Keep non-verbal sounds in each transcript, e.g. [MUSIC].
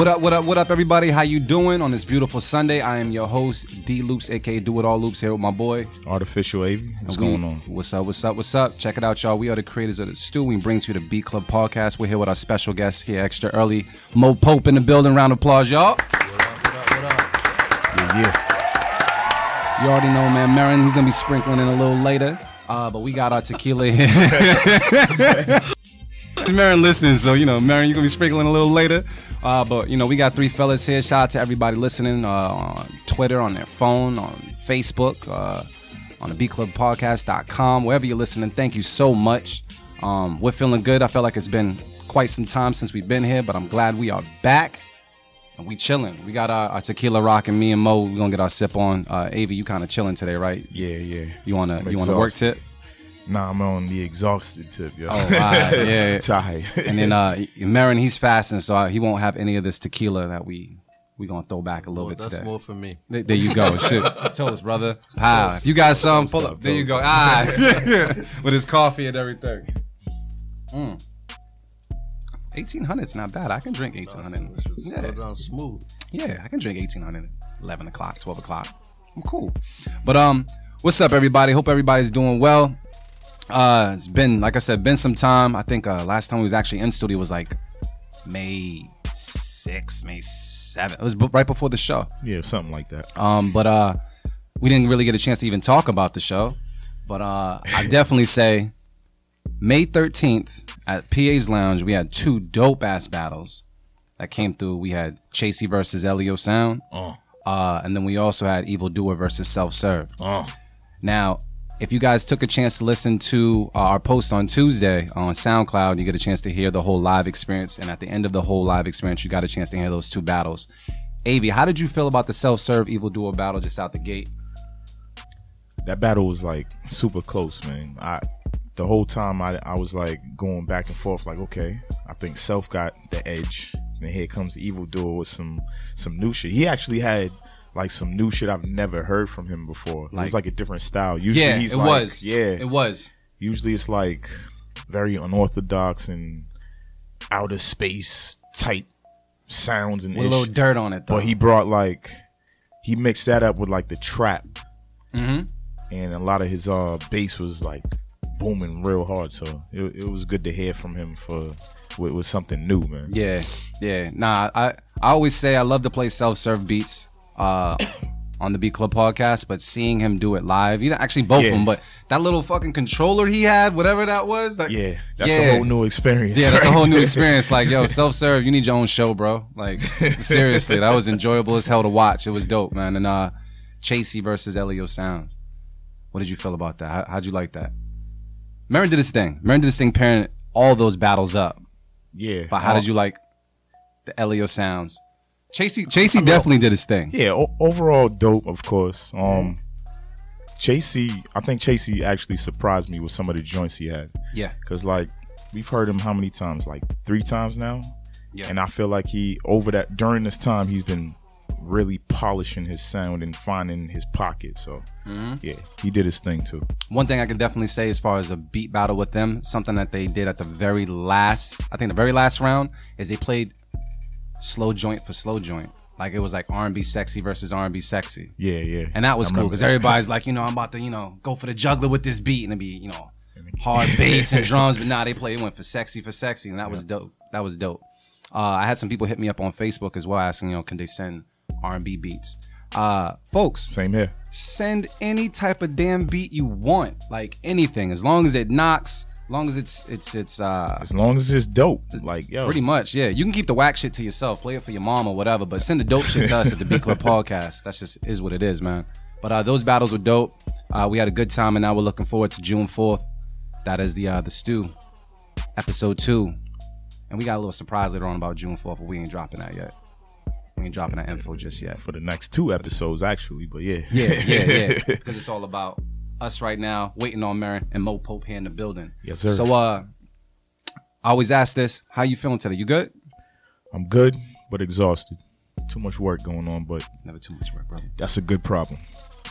What up, what up, what up, everybody? How you doing on this beautiful Sunday? I am your host, D Loops, aka Do It All Loops, here with my boy. Artificial Avy. What's We- going on? What's up, what's up, what's up? Check it out, y'all. We are the creators of the Stew. We bring to you the Beat Club podcast. We're here with our special guest here extra early. Moe Pope in the building. Round of applause, y'all. Yeah, yeah. You already know, man. Marin, he's gonna be sprinkling in a little later. Uh, but we got our tequila here. [LAUGHS] [LAUGHS] Marin listens, so you know, Marin, you're gonna be sprinkling a little later. Uh, but you know, we got three fellas here. Shout out to everybody listening uh, on Twitter, on their phone, on Facebook, uh, on the beatclubpodcast.com, wherever you're listening. Thank you so much. Um, we're feeling good. I feel like it's been quite some time since we've been here, but I'm glad we are back. And we chilling. We got our, our tequila rock and me and Mo. We're gonna get our sip on. Uh Avi, you kinda chilling today, right? Yeah, yeah. You wanna I'm you wanna work exhausted. tip? Nah, I'm on the exhausted tip, yo. Oh, all right, [LAUGHS] yeah. Tired. And then uh Marin, he's fasting, so uh, he won't have any of this tequila that we we gonna throw back a little Well, bit that's today. more for me. There, there you go. [LAUGHS] Shit. Toast, brother. Pow. If you got some, pull up. There you go. Ah, [LAUGHS] with his coffee and everything. Mm. 1800's not bad. I can drink 1800. Yeah. go down smooth. Yeah, I can drink 1800 at 11 o'clock, 12 o'clock. I'm cool. But um, what's up, everybody? Hope everybody's doing well. Uh, it's been, like I said, been some time. I think uh, last time we was actually in studio was like May 6th, May 7th. It was b- right before the show. yeah, something like that. Um, but uh, we didn't really get a chance to even talk about the show. But uh, I definitely [LAUGHS] say May 13th at PA's Lounge, we had two dope ass battles that came through. We had Chasey versus Elio Sound. Oh, Uh, and then we also had Evil Doer versus Self Serve. oh. Now, if you guys took a chance to listen to uh, our post on Tuesday on SoundCloud, you get a chance to hear the whole live experience. And at the end of the whole live experience, you got a chance to hear those two battles. Avi, how did you feel about the Self Serve Evil Duo battle just out the gate? That battle was like super close, man. I the whole time I I was like going back and forth, like, okay, I think Self got the edge. And here comes Evil Duel with some some new shit. He actually had like some new shit I've never heard from him before. it Like- was like a different style. Usually Yeah, he's it like, was. Yeah. It was. usually it's like very unorthodox and outer space type sounds and With a little dirt on it, though. but he brought like he mixed that up with like the trap Mhm. and a lot of his uh bass was like booming real hard so it, it was good to hear from him for with, with something new man Yeah, yeah. Nah, I I always say I love to play self serve beats uh, [COUGHS] on the Beat Club podcast, but seeing him do it live, either actually both Yeah. of them, but that little fucking controller he had, whatever that was, like, yeah that's Yeah. a whole new experience Yeah, that's a whole new experience. [LAUGHS] Like, yo, self serve, you need your own show, bro. Like, seriously, that was enjoyable as hell to watch. It was dope, man. And uh, Chasey versus Elio Sounds. What did you feel about that? How, how'd you like that? Marin did his thing. Marin did his thing, pairing all those battles up. yeah But how did you like the Elio Sounds? Chasey, Chasey definitely did his thing. yeah o- overall dope of course um chasey i think chasey actually surprised me with some of the joints he had Yeah, Cause like we've heard him how many times? Like three times now. Yeah. And I feel like he over that during this time he's been really polishing his sound and finding his pocket. So Mm-hmm. yeah, he did his thing too. One thing I can definitely say as far as a beat battle with them, something that they did at the very last, I think the very last round, is they played slow joint for slow joint. Like it was like R&B sexy versus R&B sexy. Yeah, yeah. And that was I cool because everybody's like, you know, I'm about to, you know, go for the juggler with this beat and it'd be, you know, hard [LAUGHS] bass and drums. But nah, they played, it went for sexy for sexy. And that was dope. That was dope. Uh, I had some people hit me up on Facebook as well asking, you know, can they send R&B beats? Uh, folks, Same here. send any type of damn beat you want, like anything, as long as it knocks, long as it's it's it's uh As long as it's dope. Like yo. pretty much, yeah. You can keep the whack shit to yourself, play it for your mom or whatever, but send the dope shit to us at the Beat Club [LAUGHS] Podcast. That's just is what it is, man. But uh, those battles were dope. Uh, we had a good time, and now we're looking forward to June fourth. That is the uh, the stew, episode two, and we got a little surprise later on about June fourth, but we ain't dropping that yet. We ain't dropping that info just yet. for the next two episodes actually, but yeah. Yeah, yeah, yeah. [LAUGHS] Because it's all about us right now, waiting on Marin and Moe Pope here in the building. Yes, sir. So uh I always ask this, how you feeling today? You good? I'm good, but exhausted. Too much work going on, but Never too much work, brother. that's a good problem.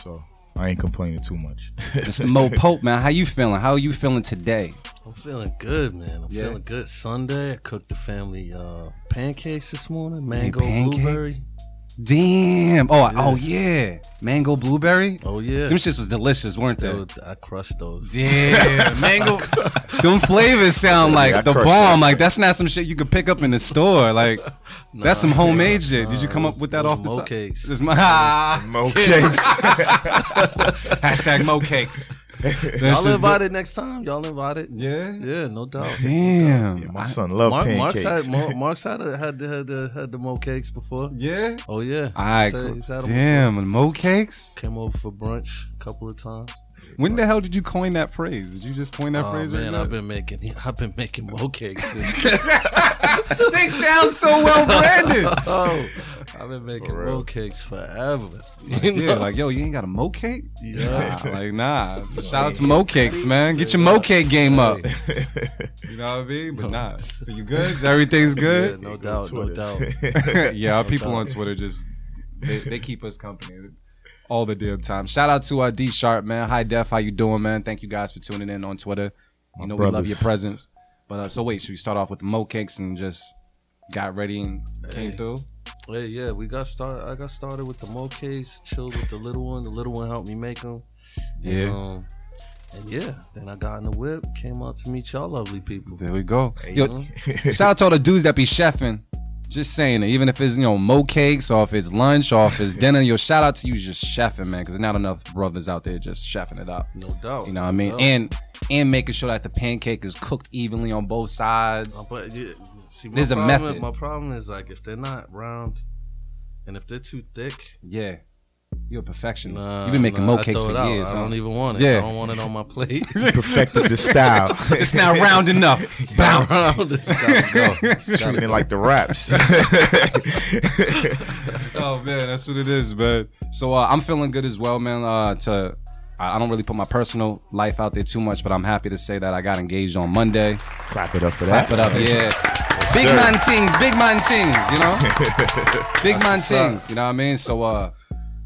So I ain't complaining too much. Mr. Moe Pope, man, how you feeling? How are you feeling today? I'm feeling good, man. I'm Yeah. feeling good. Sunday, I cooked the family uh, pancakes this morning. Mango pancakes? blueberry. Damn. Oh, oh yeah. Mango blueberry. Oh yeah, Them shits was delicious, weren't they? Dude, I crushed those. Yeah, [LAUGHS] mango. Them flavors sound like Yeah, the bomb. that. Like that's not some shit you could pick up in the store. Like [LAUGHS] that's some homemade shit. Did you come up with that off the top? cakes. This my Mo [LAUGHS] cakes. hashtag mo cakes. Y'all invited next time. Y'all invited. Yeah. Yeah, no doubt. Damn. My son love Mark, pancakes. Mark's had Mar- [LAUGHS] Mark's had a, had the, had had the mo cakes before. yeah. Oh yeah. All right. He's had- he's had 'em Damn. and Mo cakes. Came over for brunch a couple of times. When the hell did you coin that phrase? Did you just coin that Oh phrase? man, right I've been making [LAUGHS] I've been making mo cakes. [LAUGHS] They sound so well branded. oh, I've been making mo cakes forever. [LAUGHS] yeah, like yo, you ain't got a mo cake? Yeah. [LAUGHS] Nah, like nah. Shout out to mo cakes, man. Get your mo cake game up. You know what I mean? But [LAUGHS] nah. So you good? Everything's Yeah, good? no doubt, no doubt. yeah, our people doubt. on Twitter just they, they keep us company all the damn time. Shout out to our D Sharp, man. Hi Def, how you doing, man? Thank you guys for tuning in on Twitter. You My know we love your presence. But uh, so wait, should we start off with the mo cakes and just got ready and came Hey. through? Hey, yeah, we got started. I got started with the mo case, chilled with the little one. The little one helped me make them. Yeah. And, um, and yeah, then I got in the whip, came out to meet y'all lovely people. There we go. Hey, Yo, [LAUGHS] shout out to all the dudes that be chefing. Just saying even if it's you know mo cakes or if it's lunch or if it's dinner, yo, shout out to you just chefing, man, because not enough brothers out there just chefing it up. No doubt. You know what I mean? no. And and making sure that the pancake is cooked evenly on both sides. Uh, But yeah, see, There's a problem, method. My problem is like if they're not round, and if they're too thick, Yeah, you're a perfectionist. nah, You've been making nah, mo cakes for years. I huh? don't even want it. Yeah. I don't want it on my plate. [LAUGHS] perfected the style. [LAUGHS] It's not round enough. [LAUGHS] Bounce. Round, it's gotta go. It's gotta Treating it like the raps. oh man, that's what it is, man. So uh, I'm feeling good as well, man. Uh, to I I don't really put my personal life out there too much, but I'm happy to say that I got engaged on Monday. Clap it up for that. Clap it up, yeah. Big sir. man things, big man things, you know? big man what's up. things, you know what I mean? So uh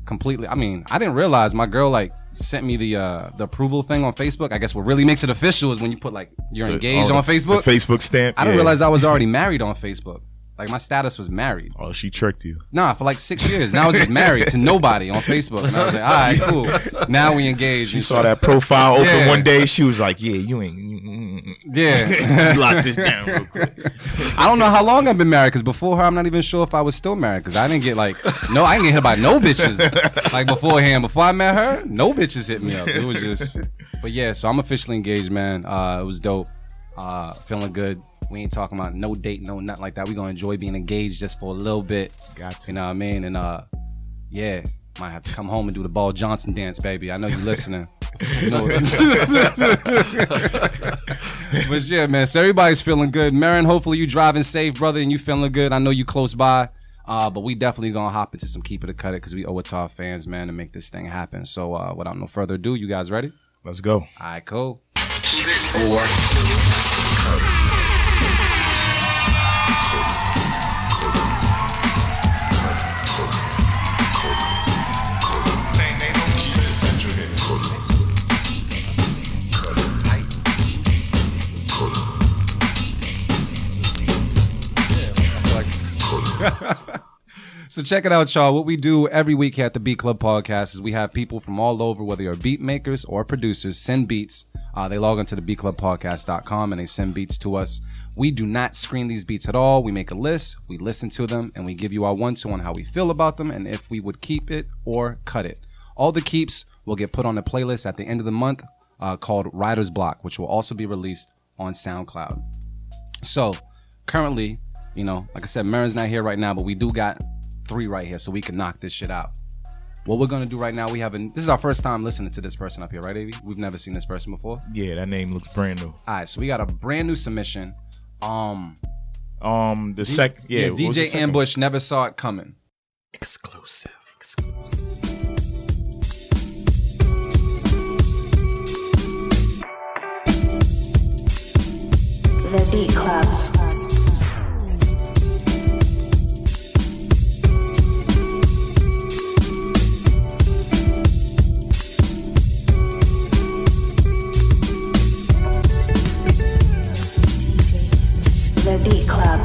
completely I mean, I didn't realize my girl like sent me the uh the approval thing on Facebook. I guess what really makes it official is when you put like you're engaged Oh, on Facebook. Facebook stamp. I didn't yeah. realize I was already married on Facebook. Like my status was married. Oh, she tricked you. Nah, for like six years. Now I was just married to nobody on Facebook. And I was like, all right, cool. Now we engaged. She saw that profile open Yeah. one day. She was like, "Yeah, you ain't." You, mm, mm, Yeah. [LAUGHS] mm. Lock this down real quick. [LAUGHS] I don't know how long I've been married because before her, I'm not even sure if I was still married because I didn't get like, no, I didn't get hit by no bitches like beforehand. Before I met her, no bitches hit me up. It was just, but yeah, so I'm officially engaged, man. Uh, it was dope. Uh, feeling good. We ain't talking about no date, no nothing like that. We gonna enjoy being engaged just for a little bit. Got to. You know what I mean? And uh, yeah, might have to come home and do the Ball Johnson dance, baby. I know you listening. [LAUGHS] You know [LAUGHS] but yeah, man. So everybody's feeling good. Marin, hopefully you driving safe, brother, and you feeling good. I know you close by. Uh, but we definitely gonna hop into some keep it or cut it because we owe it to our fans, man, to make this thing happen. So uh, without no further ado, you guys ready? Let's go. All right, cool. So check it out, y'all. What we do every week here at the Beat Club Podcast is we have people from all over, whether you're beat makers or producers, send beats. Uh, they log onto the beatclubpodcast.com and they send beats to us. We do not screen these beats at all. We make a list, we listen to them, and we give you our one-two on how we feel about them and if we would keep it or cut it. All the keeps will get put on a playlist at the end of the month uh, called Rider's Block, which will also be released on SoundCloud. So currently, you know, like I said, Marin's not here right now, but we do got three right here, so we can knock this shit out. What we're gonna do right now, we haven't. This is our first time listening to this person up here, right, Avi? We've never seen this person before. Yeah, that name looks brand new. All right, so we got a brand new submission. Um, Um, the sec, yeah, what was the DJ second Ambush never saw it coming. Exclusive. Exclusive. The Beat Club. the Beat Club.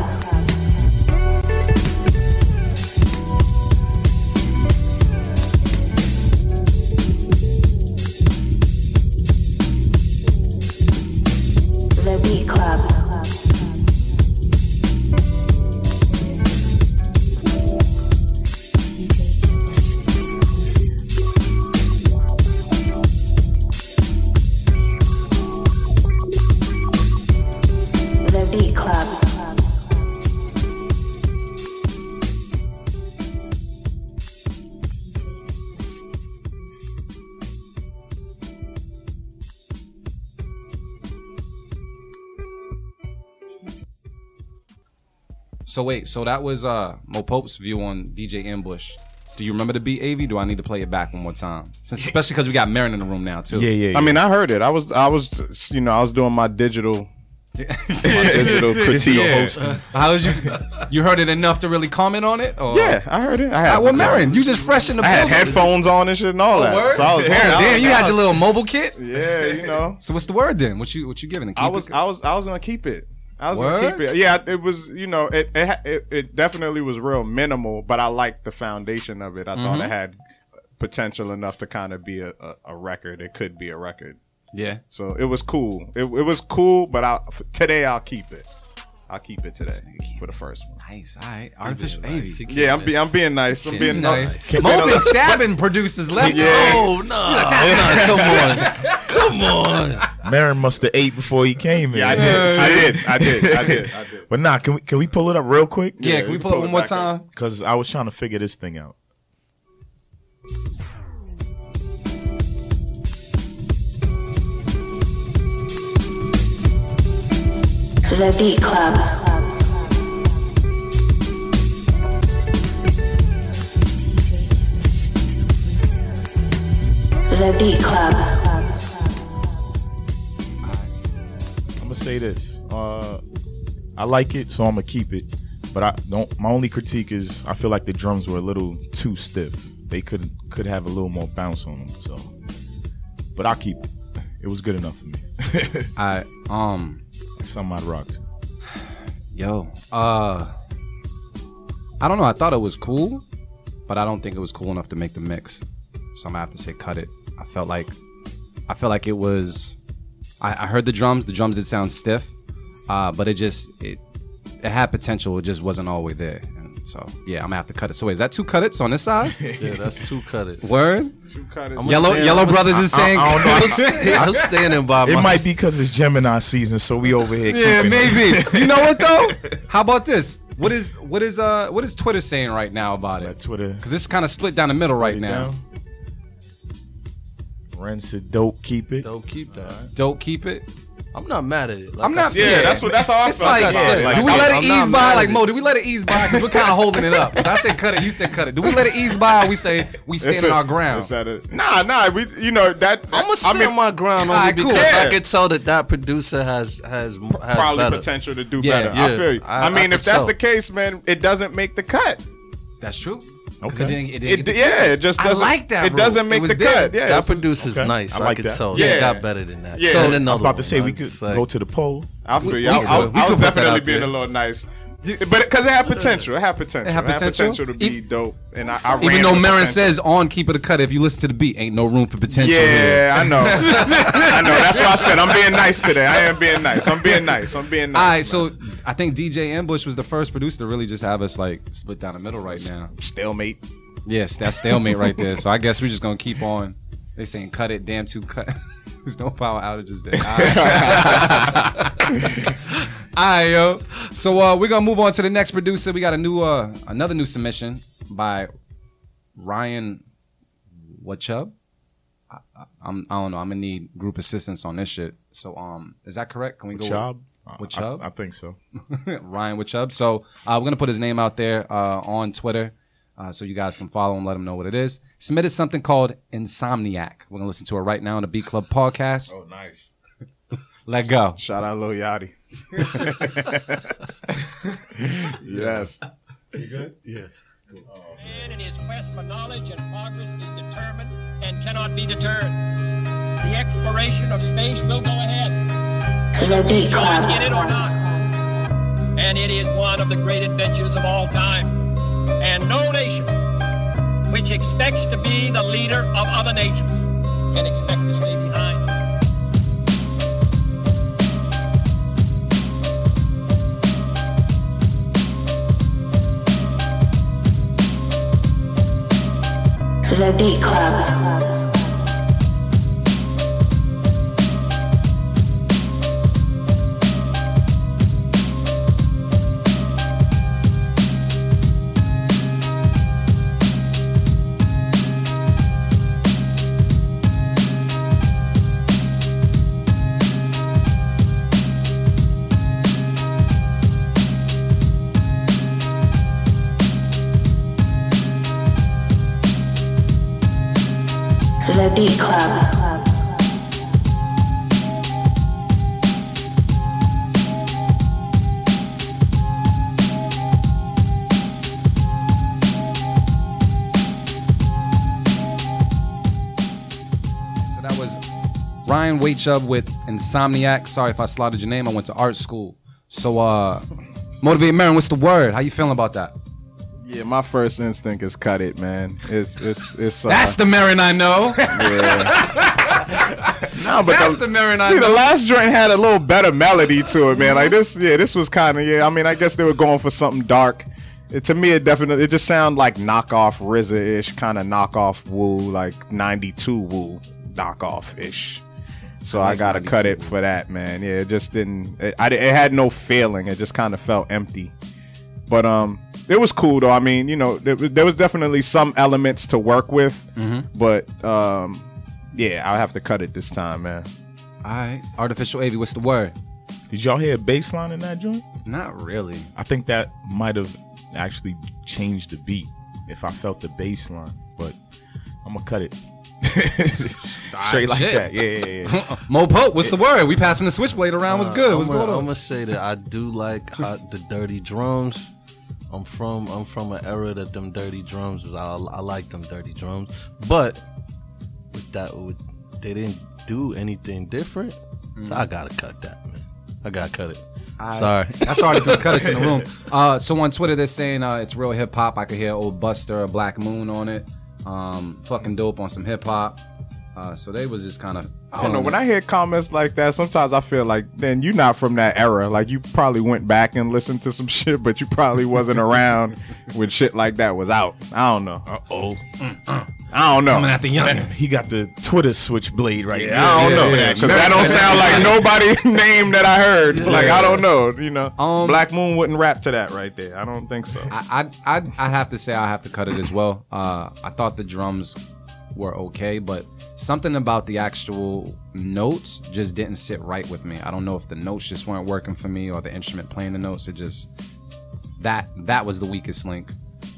Club. So wait, so that was uh Moe Pope's view on DJ Ambush. Do you remember the beat, Av? Do I need to play it back one more time? Since, especially because we got Marin in the room now too. Yeah, yeah. I mean, I heard it. I was, I was, you know, I was doing my digital, [LAUGHS] my digital critique. Yeah. How was you? You heard it enough to really comment on it? Or? Yeah, I heard it. I had, Ah, well, Marin, you just fresh in the I had headphones on and shit and all that. Word? So I was Oh, hearing. I damn, you had your little mobile kit. Yeah, you know. So what's the word then? What you what you giving? it? I was, it- I was, I was gonna keep it. I was Word? gonna keep it. Yeah, it was, you know, it, it, it, it definitely was real minimal, but I liked the foundation of it. I thought Mm-hmm. it had potential enough to kind of be a, a, a record. It could be a record. yeah. So it was cool. It, it was cool, but I today I'll keep it. I'll keep it today for the first one. Nice. All right. Artificial Nice. baby. He Yeah, I'm, be, I'm being nice. I'm being nice. nice. Mo been stabbing producers left. Yeah. Oh no! [LAUGHS] come on, come on. Marin must have ate before he came here. Yeah, I did. I did. I did. I did. I [LAUGHS] did. But nah, can we can we pull it up real quick? Yeah, Yeah, can we you pull it one more time? Because I was trying to figure this thing out. The Beat Club. The Beat Club. I'm gonna say this. Uh, I like it, so I'm gonna keep it. But I don't. My only critique is I feel like the drums were a little too stiff. They could could have a little more bounce on them. So, but I'll keep it. It was good enough for me. [LAUGHS] I um Something I'd rock to. yo uh I don't know. I thought it was cool, but I don't think it was cool enough to make the mix. So I'm gonna have to say cut it. I felt like I felt like it was. I, I heard the drums. The drums did sound stiff, uh, but it just it it had potential. It just wasn't all the way there. And so yeah, I'm gonna have to cut it. So wait, is that two cut it's on this side? [LAUGHS] Yeah, that's two cutters. Word. Two cutters. I'm Yellow stand- Yellow I'm a- Brothers is saying. I don't know. I'm standing by [LAUGHS] It my. might be because it's Gemini season, so we over here. Yeah, keeping it. maybe. You know what though? [LAUGHS] How about this? What is what is uh what is Twitter saying right now about That it? Twitter. Because it's kind of split down the middle right now. down. Ren said, "Dope, keep it." Don't keep that. Don't keep it. I'm not mad at it. Like I'm I not. said, Yeah, that's what. That's how I It's felt. like, about it. like, do we I'm- let it I'm not ease mad by? at Like it. Mo, do we let it ease by? Because we're kind of holding it up. 'Cause I said cut it, you said cut it. Do we let it ease by? Or we say we stand on our ground. it's that it- Nah, nah. We, you know that. I'm gonna I stand mean, my ground only Alright, cool. because I could tell that that producer has has has probably better. potential to do Yeah, better. yeah. I feel you. I- I, I mean, could if that's tell. the case, man, it doesn't make the cut. That's true. 'Cause Okay. It didn't, it didn't It, yeah, it just I doesn't. like that It rule. doesn't make was the there. cut. Yeah, That it's- producer's Okay. nice. I I, like could that. tell. Yeah. They got better than that. Yeah. Send I was I was about to one, say we could like- go to the poll. I feel We- you. I, we I, could- I was definitely being there. a little nice, but because it had potential, it had potential. It had potential? to be dope, and I, I Even though Marin says on keep it a cut, if you listen to the beat, ain't no room for potential. here. Yeah, I know. [LAUGHS] I know. That's why I said I'm being nice today. I am being nice. I'm being nice. I'm being nice. All right, so I think DJ Ambush was the first producer to really just have us like split down the middle right now. stalemate. Yes, that's stalemate right there. So I guess we're just gonna keep on. They saying cut it, damn two cut. [LAUGHS] There's no power outages there. [LAUGHS] All right. Yo. So uh, we're gonna move on to the next producer. We got a new, uh, another new submission by Ryan Wachub. I, I, I'm, I don't know. I'm gonna need group assistance on this shit. So um, is that correct? Can we go? With I, Chubb? I, I think so. [LAUGHS] Ryan Wachub. So uh, we're gonna put his name out there uh, on Twitter, uh, so you guys can follow him, let him know what it is. Submitted something called Insomniac. We're gonna listen to it right now on the Beat Club podcast. Oh, nice. [LAUGHS] Let go. Shout out Lil Yachty. [LAUGHS] yes. Are you good? Yeah. Cool. Oh, man in his quest for knowledge and progress is determined and cannot be deterred. The exploration of space will go ahead, The Beat going in it or not. And it is one of the great adventures of all time. And no nation which expects to be the leader of other nations can expect to stay behind. The Beat Club. Ryan Waitchup with Insomniac. Sorry if I slaughtered your name. I went to art school. So uh Motivate Marin, what's the word? How you feeling about that? Yeah, my first instinct is cut it, man. It's it's it's. Uh, That's the Marin I know. [LAUGHS] no, but That's the Marin I See, the last joint had a little better melody to it, man. Like this, yeah, this was kind of yeah. I mean, I guess they were going for something dark. It, to me, it definitely it just sounded like knockoff RZA ish, kind of knockoff Wu, like '92 Wu knockoff ish. So I, like gotta cut it Wu. for that, man. Yeah, it just didn't. It, I, it had no feeling. It just kind of felt empty. But um, it was cool though. I mean, you know, there, was- there was definitely some elements to work with. Mm-hmm. But um, yeah, I'll have to cut it this time, man. Alright. Artificial AV, what's the word? Did y'all hear a bass line in that joint? Not really. I think that might have actually changed the beat if I felt the bass line, but I'm gonna cut it. [LAUGHS] Straight like shit. that. Yeah, yeah, yeah. [LAUGHS] Moe Pope, what's the word? We passing the switchblade around. What's good? What's I'm going I'm on? gonna say that I do like how the dirty drums. I'm from I'm from an era that them dirty drums is I, I like them dirty drums, but with that with, they didn't do anything different. So I gotta cut that man. I gotta cut it. Sorry. [LAUGHS] That's already to cut it in the room. [LAUGHS] Uh, so on Twitter, they're saying uh, it's real hip hop. I could hear old Buster, Black Moon on it. Um, fucking dope on some hip hop. Uh, so they was just kind of. I don't know. When I hear comments like that, sometimes I feel like then you're not from that era. Like you probably went back and listened to some [LAUGHS] shit, but you probably wasn't around [LAUGHS] when shit like that was out. I don't know. Uh oh. I don't know. coming at the young. He got the Twitter switchblade right Yeah, I don't Yeah, know. yeah, 'Cause that don't sound like nobody [LAUGHS] name that I heard. Like I don't know. You know, Um, Black Moon wouldn't rap to that right there. I don't think so. I, I, I, I have to say I have to cut it as well. Uh, I thought the drums were okay, but something about the actual notes just didn't sit right with me. I don't know if the notes just weren't working for me or the instrument playing the notes. It just that that was the weakest link.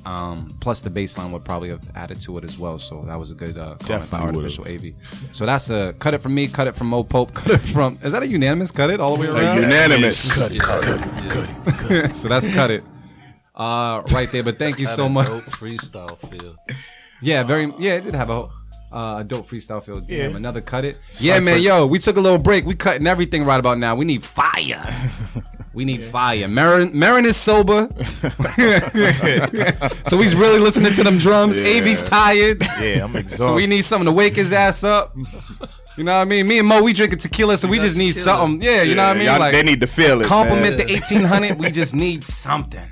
Um, plus the bass line would probably have added to it as well. So that was a good uh, comment by Definitely artificial AV. So that's a cut it from me, cut it from Moe Pope, [LAUGHS] cut it from. Is that a unanimous cut it all the way around? Unanimous. Cut it, cut it, cut [LAUGHS] it. so that's cut it. Uh, right there, but thank you so much. freestyle feel. Yeah, very. Yeah, it did have a uh, a dope freestyle feel. Damn, Yeah. another cut it. Yeah, man. Yo, we took a little break. We cutting everything right about now. We need fire. [LAUGHS] We need fire. Marin, Marin is sober, [LAUGHS] so he's really listening to them drums. Avi's tired, Yeah, I'm [LAUGHS] exhausted. so we need something to wake his ass up. You know what I mean? Me and Mo, we drinking tequila, so we just need tequila. something. Yeah, you know what I mean? Like they need to feel it. compliment man. the eighteen hundred. We just need something to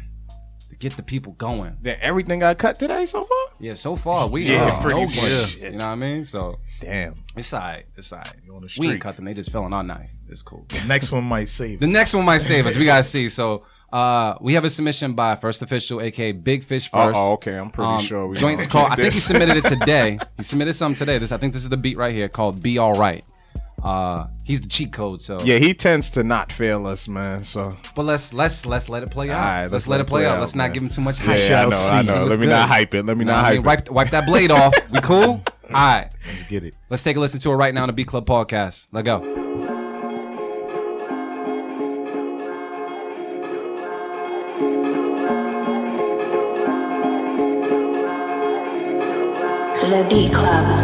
get the people going. Then everything got cut today so far. Yeah, so far we Yeah, are pretty no much. You know what I mean? So Damn. it's alright. It's alright. on the We ain't cut them. They just fell on our knife. It's cool. The Next one might save. The next one might save us. We gotta [LAUGHS] see. So uh we have a submission by First Official, aka Big Fish First. oh, okay. I'm pretty Um, sure we joint's called. I think he submitted it [LAUGHS] today. he submitted something today. This I think this is the beat right here called "Be All Right." Uh, he's the cheat code. So Yeah, he tends to not fail us, man. So but let's let's let's let it play out. All right, let's, let it play out. Let's not give him too much yeah, hype. I know, I know. Let me good. not hype it. Let me Nah, not I mean, hype it. wipe wipe that blade off. We [LAUGHS] cool? All right. Let's get it. Let's take a listen to it right now on the Beat Club podcast. Let go. The Beat Club.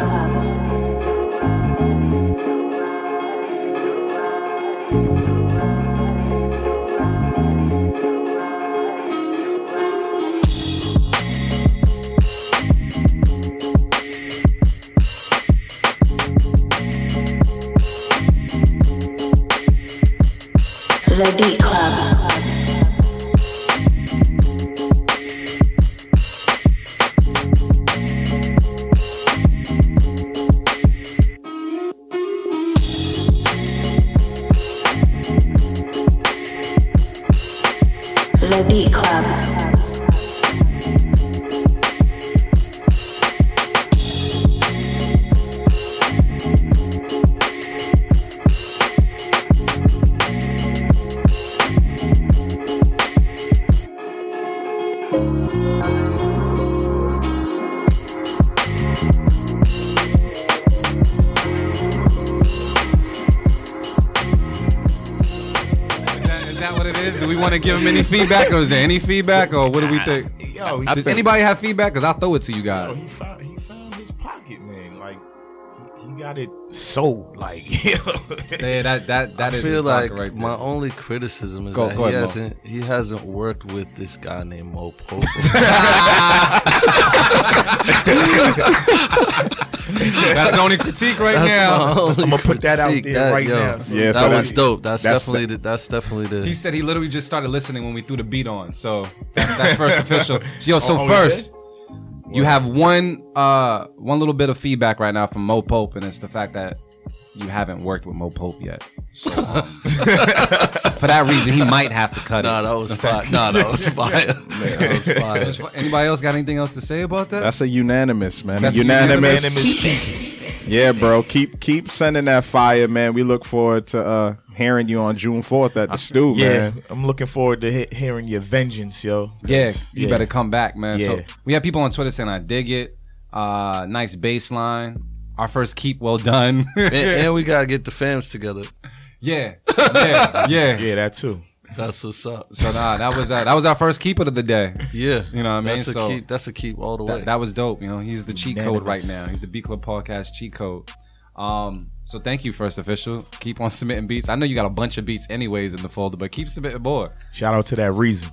the beat to give him any feedback, or is there any feedback, or what do we think? Yo, he, Does anybody have feedback? Because I'll throw it to you yo, guys. he found he found his pocket, man. Like he, he got it sold. Like [LAUGHS] you know. Yeah, that that that I is feel like pocket right there. my only criticism is Go- that go he ahead, hasn't he hasn't worked with this guy named Moe Pope. [LAUGHS] [LAUGHS] [LAUGHS] That's the only critique right That's now. my only I'ma put that out critique. there right now, so- Yeah, that so was that- dope. That's, that's definitely the, that's definitely the He said he literally just started listening when we threw the beat on. So that's, that's first official. Yo, so Oh, oh, first, you have one uh one little bit of feedback right now from Moe Pope, and it's the fact that you haven't worked with Moe Pope yet. So [LAUGHS] um, [LAUGHS] for that reason, he might have to cut Nah, it. that was fire. Nah, that was [LAUGHS] fire. that was fire. Anybody else got anything else to say about that? That's a unanimous, man. That's a a unanimous. Unanimous. Yeah, bro. Keep keep sending that fire, man. We look forward to uh hearing you on June fourth at the stew, Yeah, man. I'm looking forward to he- hearing your vengeance, yo. Yeah, you yeah. better come back, man. So Yeah. we have people on Twitter saying I dig it. Uh nice baseline. Our first keep well done. [LAUGHS] and, [LAUGHS] and we gotta get the fams together. yeah. Yeah. Yeah. [LAUGHS] Yeah, that too. That's what's up. So nah, that was uh, that was our first keeper of the day. Yeah, You know what I mean? That's a So- keep. That's a keep all the way. That, that was dope. You know, he's the cheat code right now. He's the Beat Club Podcast cheat code. Um, so thank you, first official. Keep on submitting beats. I know you got a bunch of beats anyways in the folder, but keep submitting more. Shout out to that reason.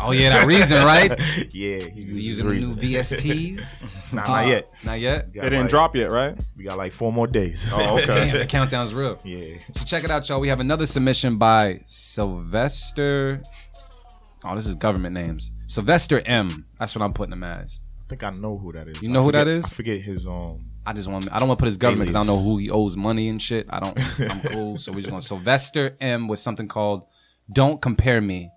Oh yeah, that reason, right? [LAUGHS] Yeah, He's using the new VSTs. Nah, [LAUGHS] not yet. Not yet. We It got didn't like- drop yet, right? We got like four more days. Oh, [LAUGHS] Damn, okay. the countdown's real. yeah. So check it out, y'all. We have another submission by Sylvester. Oh, this is government names. Sylvester M. That's what I'm putting him as. I think I know who that is. You I know who that forget- is? I forget his um. I just want. I don't want to put his government because I don't know who he owes money and shit. I don't. I'm cool. So we're just going Sylvester M with something called "Don't Compare Me"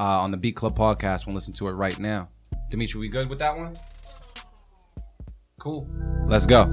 uh, on the Beat Club podcast. We'll listen to it right now. Dimitri, we good with that one? Cool. Let's go.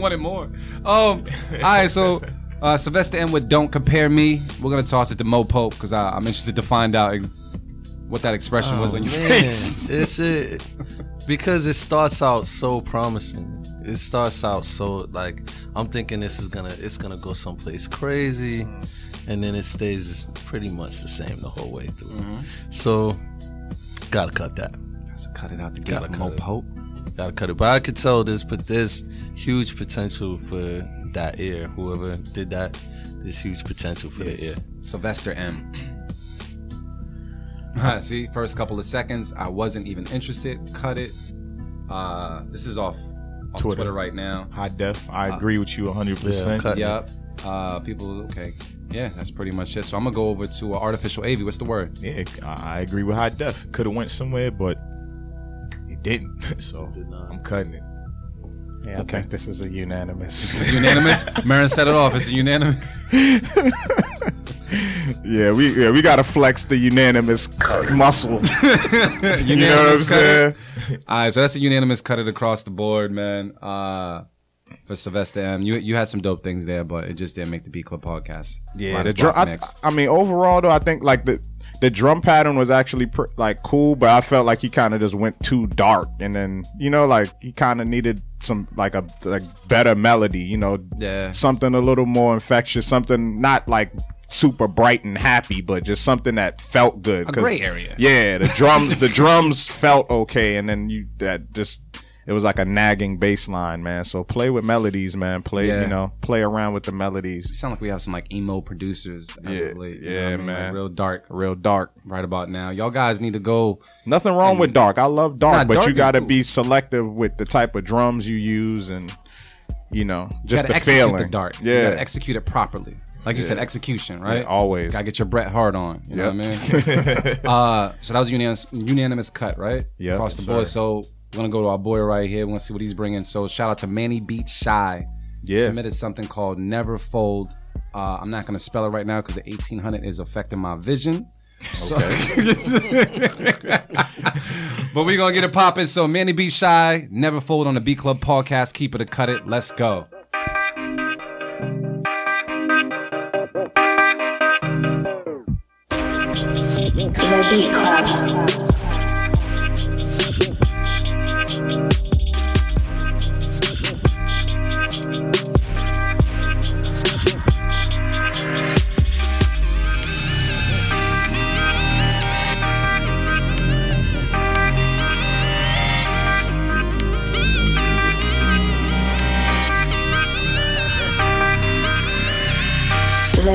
Wanted more. Um, all right, so uh, Sylvester with "Don't Compare Me." We're gonna toss it to Moe Pope because I'm interested to find out ex- what that expression was on your Man, face. it's it because it starts out so promising. It starts out so like I'm thinking this is gonna it's gonna go someplace crazy, and then it stays pretty much the same the whole way through. Mm-hmm. So gotta cut that. Gotta cut it out the gate Gotta Mo it. Pope. Gotta cut it. But I could tell this, but there's huge potential for that ear. Whoever did that, there's huge potential for the ear. Sylvester M. Ah, See, first couple of seconds, I wasn't even interested. Cut it. Uh, this is off, off Twitter. Twitter. right now. High def. I agree with you 100. percent cut. Yep. Uh, people. Okay. Yeah, that's pretty much it. So I'm gonna go over to uh, artificial AV. What's the word? Yeah, I I agree with high def. Could have went somewhere, but it didn't. [LAUGHS] So I'm cutting it. Yeah, I Okay. think this is a unanimous. This is unanimous. [LAUGHS] Marin set it off. It's a unanimous. [LAUGHS] yeah, we yeah we gotta flex the unanimous muscle. you know what I'm Unanimous cut it. saying? All right, so that's a unanimous cut it across the board, man. Uh, for Sylvester M, you you had some dope things there, but it just didn't make the Beat Club podcast. Yeah, the of drum. block I. I mean, overall though, I think like the the drum pattern was actually pr- like cool, but I felt like he kind of just went too dark, and then you know, like he kind of needed some like a like better melody, you know, Yeah. something a little more infectious, something not like super bright and happy, but just something that felt good. A gray area. Yeah, the drums, the [LAUGHS] drums felt okay, and then you that just. It was like a nagging bass line, man. So play with melodies, man. Play, Yeah. you know, play around with the melodies. We sound like we have some like emo producers as Yeah, of late. you yeah, I mean? Like, man. real dark Real dark. right about now. Y'all guys need to go. Nothing wrong with dark. I love dark, Nah, but dark you got to cool. be selective with the type of drums you use and you know You just gotta the feeling. the dark. You Yeah, gotta execute it properly. Like you said, execution, right? Yeah, always. Gotta get your Bret Hart on. You know what I mean? [LAUGHS] uh, so that was a unanimous, unanimous cut, right? Yeah. Across the board. So we're gonna go to our boy right here. We're gonna see what he's bringing. So shout out to Manny Beat Shy. Yeah. Submitted something called Never Fold. Uh, I'm not gonna spell it right now because the 1800 is affecting my vision. So, [LAUGHS] but we're gonna get it popping. So Manny Beat Shy, Never Fold on the Beat Club podcast. Keep it or cut it. Let's go. The Beat Club.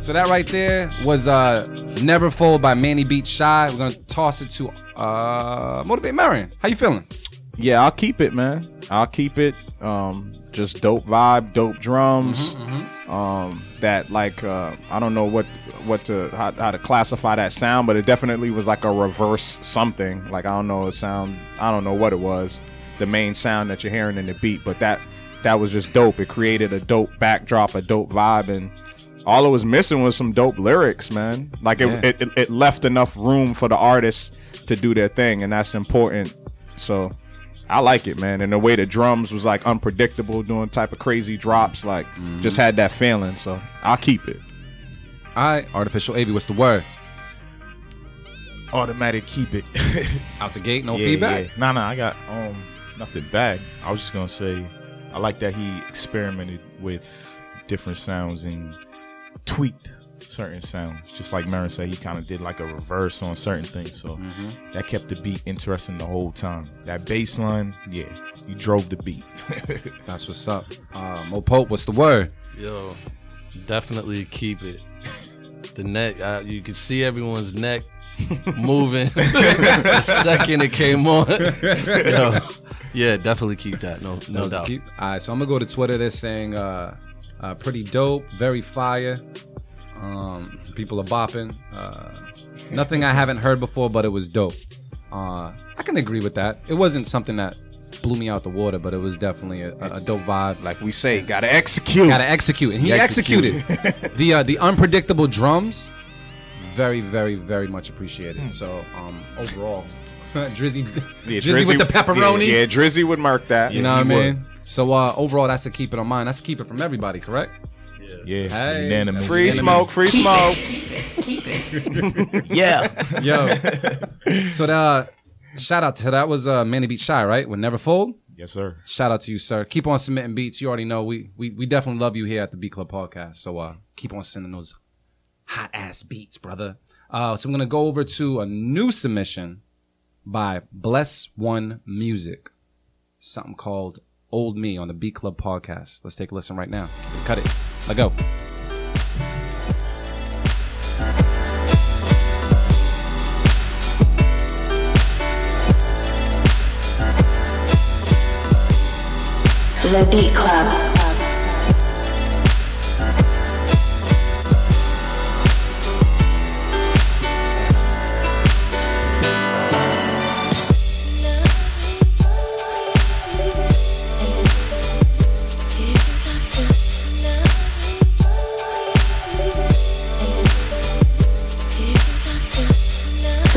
So that right there was uh Never Fold by Manny Beat Shy. We're gonna toss it to uh Motivate Marin. How you feeling? yeah. I'll keep it, man. I'll keep it. Um, just dope vibe, dope drums. Mm-hmm, Um, that like uh, I don't know what what to how, how to classify that sound, but it definitely was like a reverse something. Like I don't know sound. I don't know what it was. The main sound that you're hearing in the beat, but that that was just dope. It created a dope backdrop, a dope vibe, and all it was missing was some dope lyrics, man. Like it, Yeah. it, it, it left enough room for the artists to do their thing, and that's important. So I like it, man. And the way the drums was like unpredictable, doing type of crazy drops, like just had that feeling. So I'll keep it. Alright, Artificial AV, what's the word? Automatic keep it. [LAUGHS] Out the gate, no yeah, feedback? Yeah. Nah, nah, I got um nothing bad. I was just gonna say I like that he experimented with different sounds and tweaked certain sounds. Just like Marin said, he kind of did like a reverse on certain things. So Mm-hmm. that kept the beat interesting the whole time. That bass line, yeah, he drove the beat. [LAUGHS] That's what's up. Uh Moe Pope, what's the word? Yo, definitely keep it. The neck, uh, you could see everyone's neck [LAUGHS] moving [LAUGHS] the second it came on. Yo, yeah, definitely keep that. No, no Those doubt. keep- Alright, so I'm gonna go to Twitter. They're saying uh, uh pretty dope, very fire. Um people are bopping. Uh nothing I haven't heard before, but it was dope. Uh I can agree with that. It wasn't something that blew me out the water, but it was definitely a, a, dope vibe. Like we say, gotta execute. Gotta execute, and he executed. [LAUGHS] the uh, the unpredictable drums, very very very much appreciated. So um overall, [LAUGHS] Drizzy, Yeah, Drizzy, with the pepperoni. Yeah, yeah, Drizzy would mark that. You know what I mean? So uh, overall, that's a keep it on mine. That's a keep it from everybody, correct? Yeah, Hey. unanimous. Free Unanimous. smoke, free smoke. Yeah. [LAUGHS] Yo. so that uh, shout out to that was uh, Manny Beat Shy, right? With Never Fold. yes, sir. Shout out to you, sir. Keep on submitting beats. You already know we we, we definitely love you here at the Beat Club Podcast. So uh, keep on sending those hot ass beats, brother. Uh, so I'm gonna go over to a new submission by Bless One Music, something called Old Me on the Beat Club Podcast. Let's take a listen right now. Cut it. Let go. The Beat Club.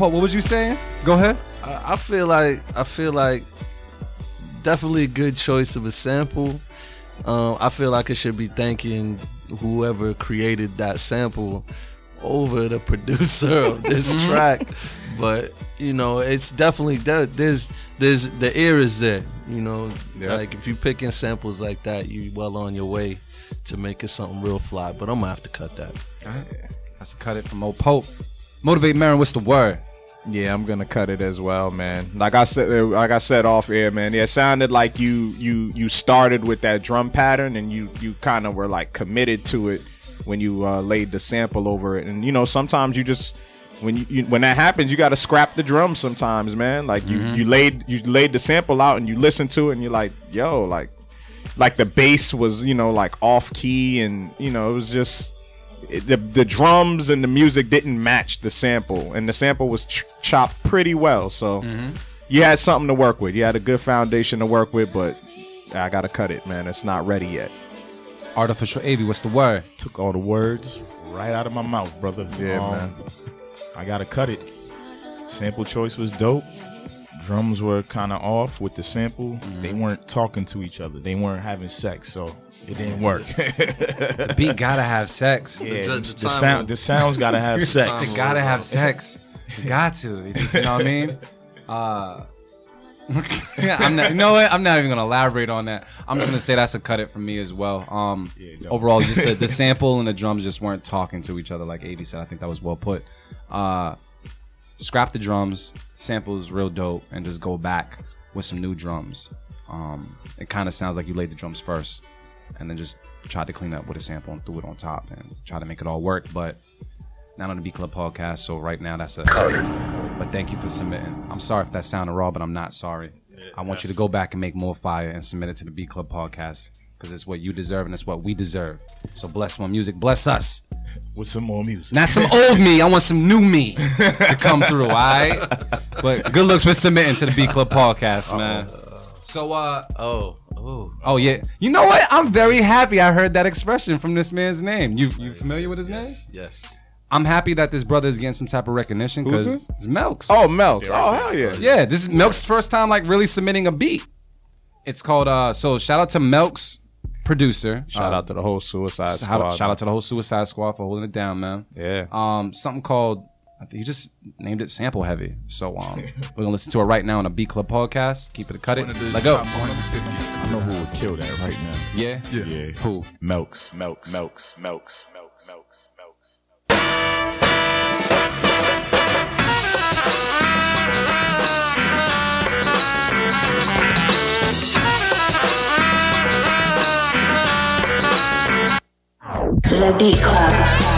Mo Pope, what was you saying? Go ahead. I, I feel like I feel like definitely a good choice of a sample. Um, I feel like I should be thanking whoever created that sample over the [LAUGHS] producer of this Mm-hmm. track. But you know, it's definitely there. There's there's the ear is there. You know, Yeah. like if you picking samples like that, you well on your way to making something real fly. But I'm gonna have to cut that. That's a cut it from Mo Pope. Motivate Marin, what's the word? Yeah, I'm gonna cut it as well, man. Like I said, uh, like I said off air, man. Yeah, it sounded like you you you started with that drum pattern and you you kind of were like committed to it when you uh, laid the sample over it. And you know, sometimes you just when you, you when that happens, you got to scrap the drum. Sometimes, man. Like you you laid you laid the sample out and you listen to it and you're like, yo, like like the bass was you know like off key and you know it was just it, the the drums and the music didn't match the sample and the sample was ch- chopped pretty well so you had something to work with you had a good foundation to work with but i gotta cut it man it's not ready yet Artificial AV, what's the word? Took all the words right out of my mouth, brother. Yeah, Um, man. I gotta cut it. Sample choice was dope. Drums were kind of off with the sample. Mm-hmm. They weren't talking to each other. They weren't having sex, so it didn't work. [LAUGHS] The beat gotta have sex. yeah, the the, time sound, will- the sounds gotta [LAUGHS] have sex. time They gotta have sex. You got to. You just- you know what I mean? [LAUGHS] Uh, I'm not. You know what? I'm not even gonna elaborate on that. I'm just gonna say that's a cut it from me as well. Um, dope. overall, just the, the sample and the drums just weren't talking to each other like 80 said. I think that was well put. Uh, scrap the drums, sample is real dope, and just go back with some new drums. Um, it kind of sounds like you laid the drums first, and then just tried to clean up with a sample and threw it on top and try to make it all work. But not on the Beat Club podcast, so right now that's a. But thank you for submitting. I'm sorry if that sounded raw, but I'm not sorry. I want you to go back and make more fire and submit it to the Beat Club podcast because it's what you deserve and it's what we deserve. So bless one music, bless us. with some more music. Not some old me. I want some new me to come through. All right. But good looks for submitting to the Beat Club podcast, man. Uh, So uh Oh, oh. oh yeah, you know what? I'm very happy. I heard that expression from this man's name. You you familiar with his name? Yes. I'm happy that this brother is getting some type of recognition because this? it's Melks. oh melks oh hell yeah yeah, this is Melk's first time like really submitting a beat. It's called uh so shout out to Melk's producer. shout Uh, out to the whole suicide shout, squad shout out to the whole Suicide Squad for holding it down, man. yeah Um something called I think you just named it Sample Heavy. So um [LAUGHS] we're gonna listen to it right now on a Beat Club podcast. Keep it a cut it. Let go. I know who would kill that right now. Yeah. Yeah. Who? Melks, Melks, Melks, Melks, Melks, Melks, Melks. The Beat Club.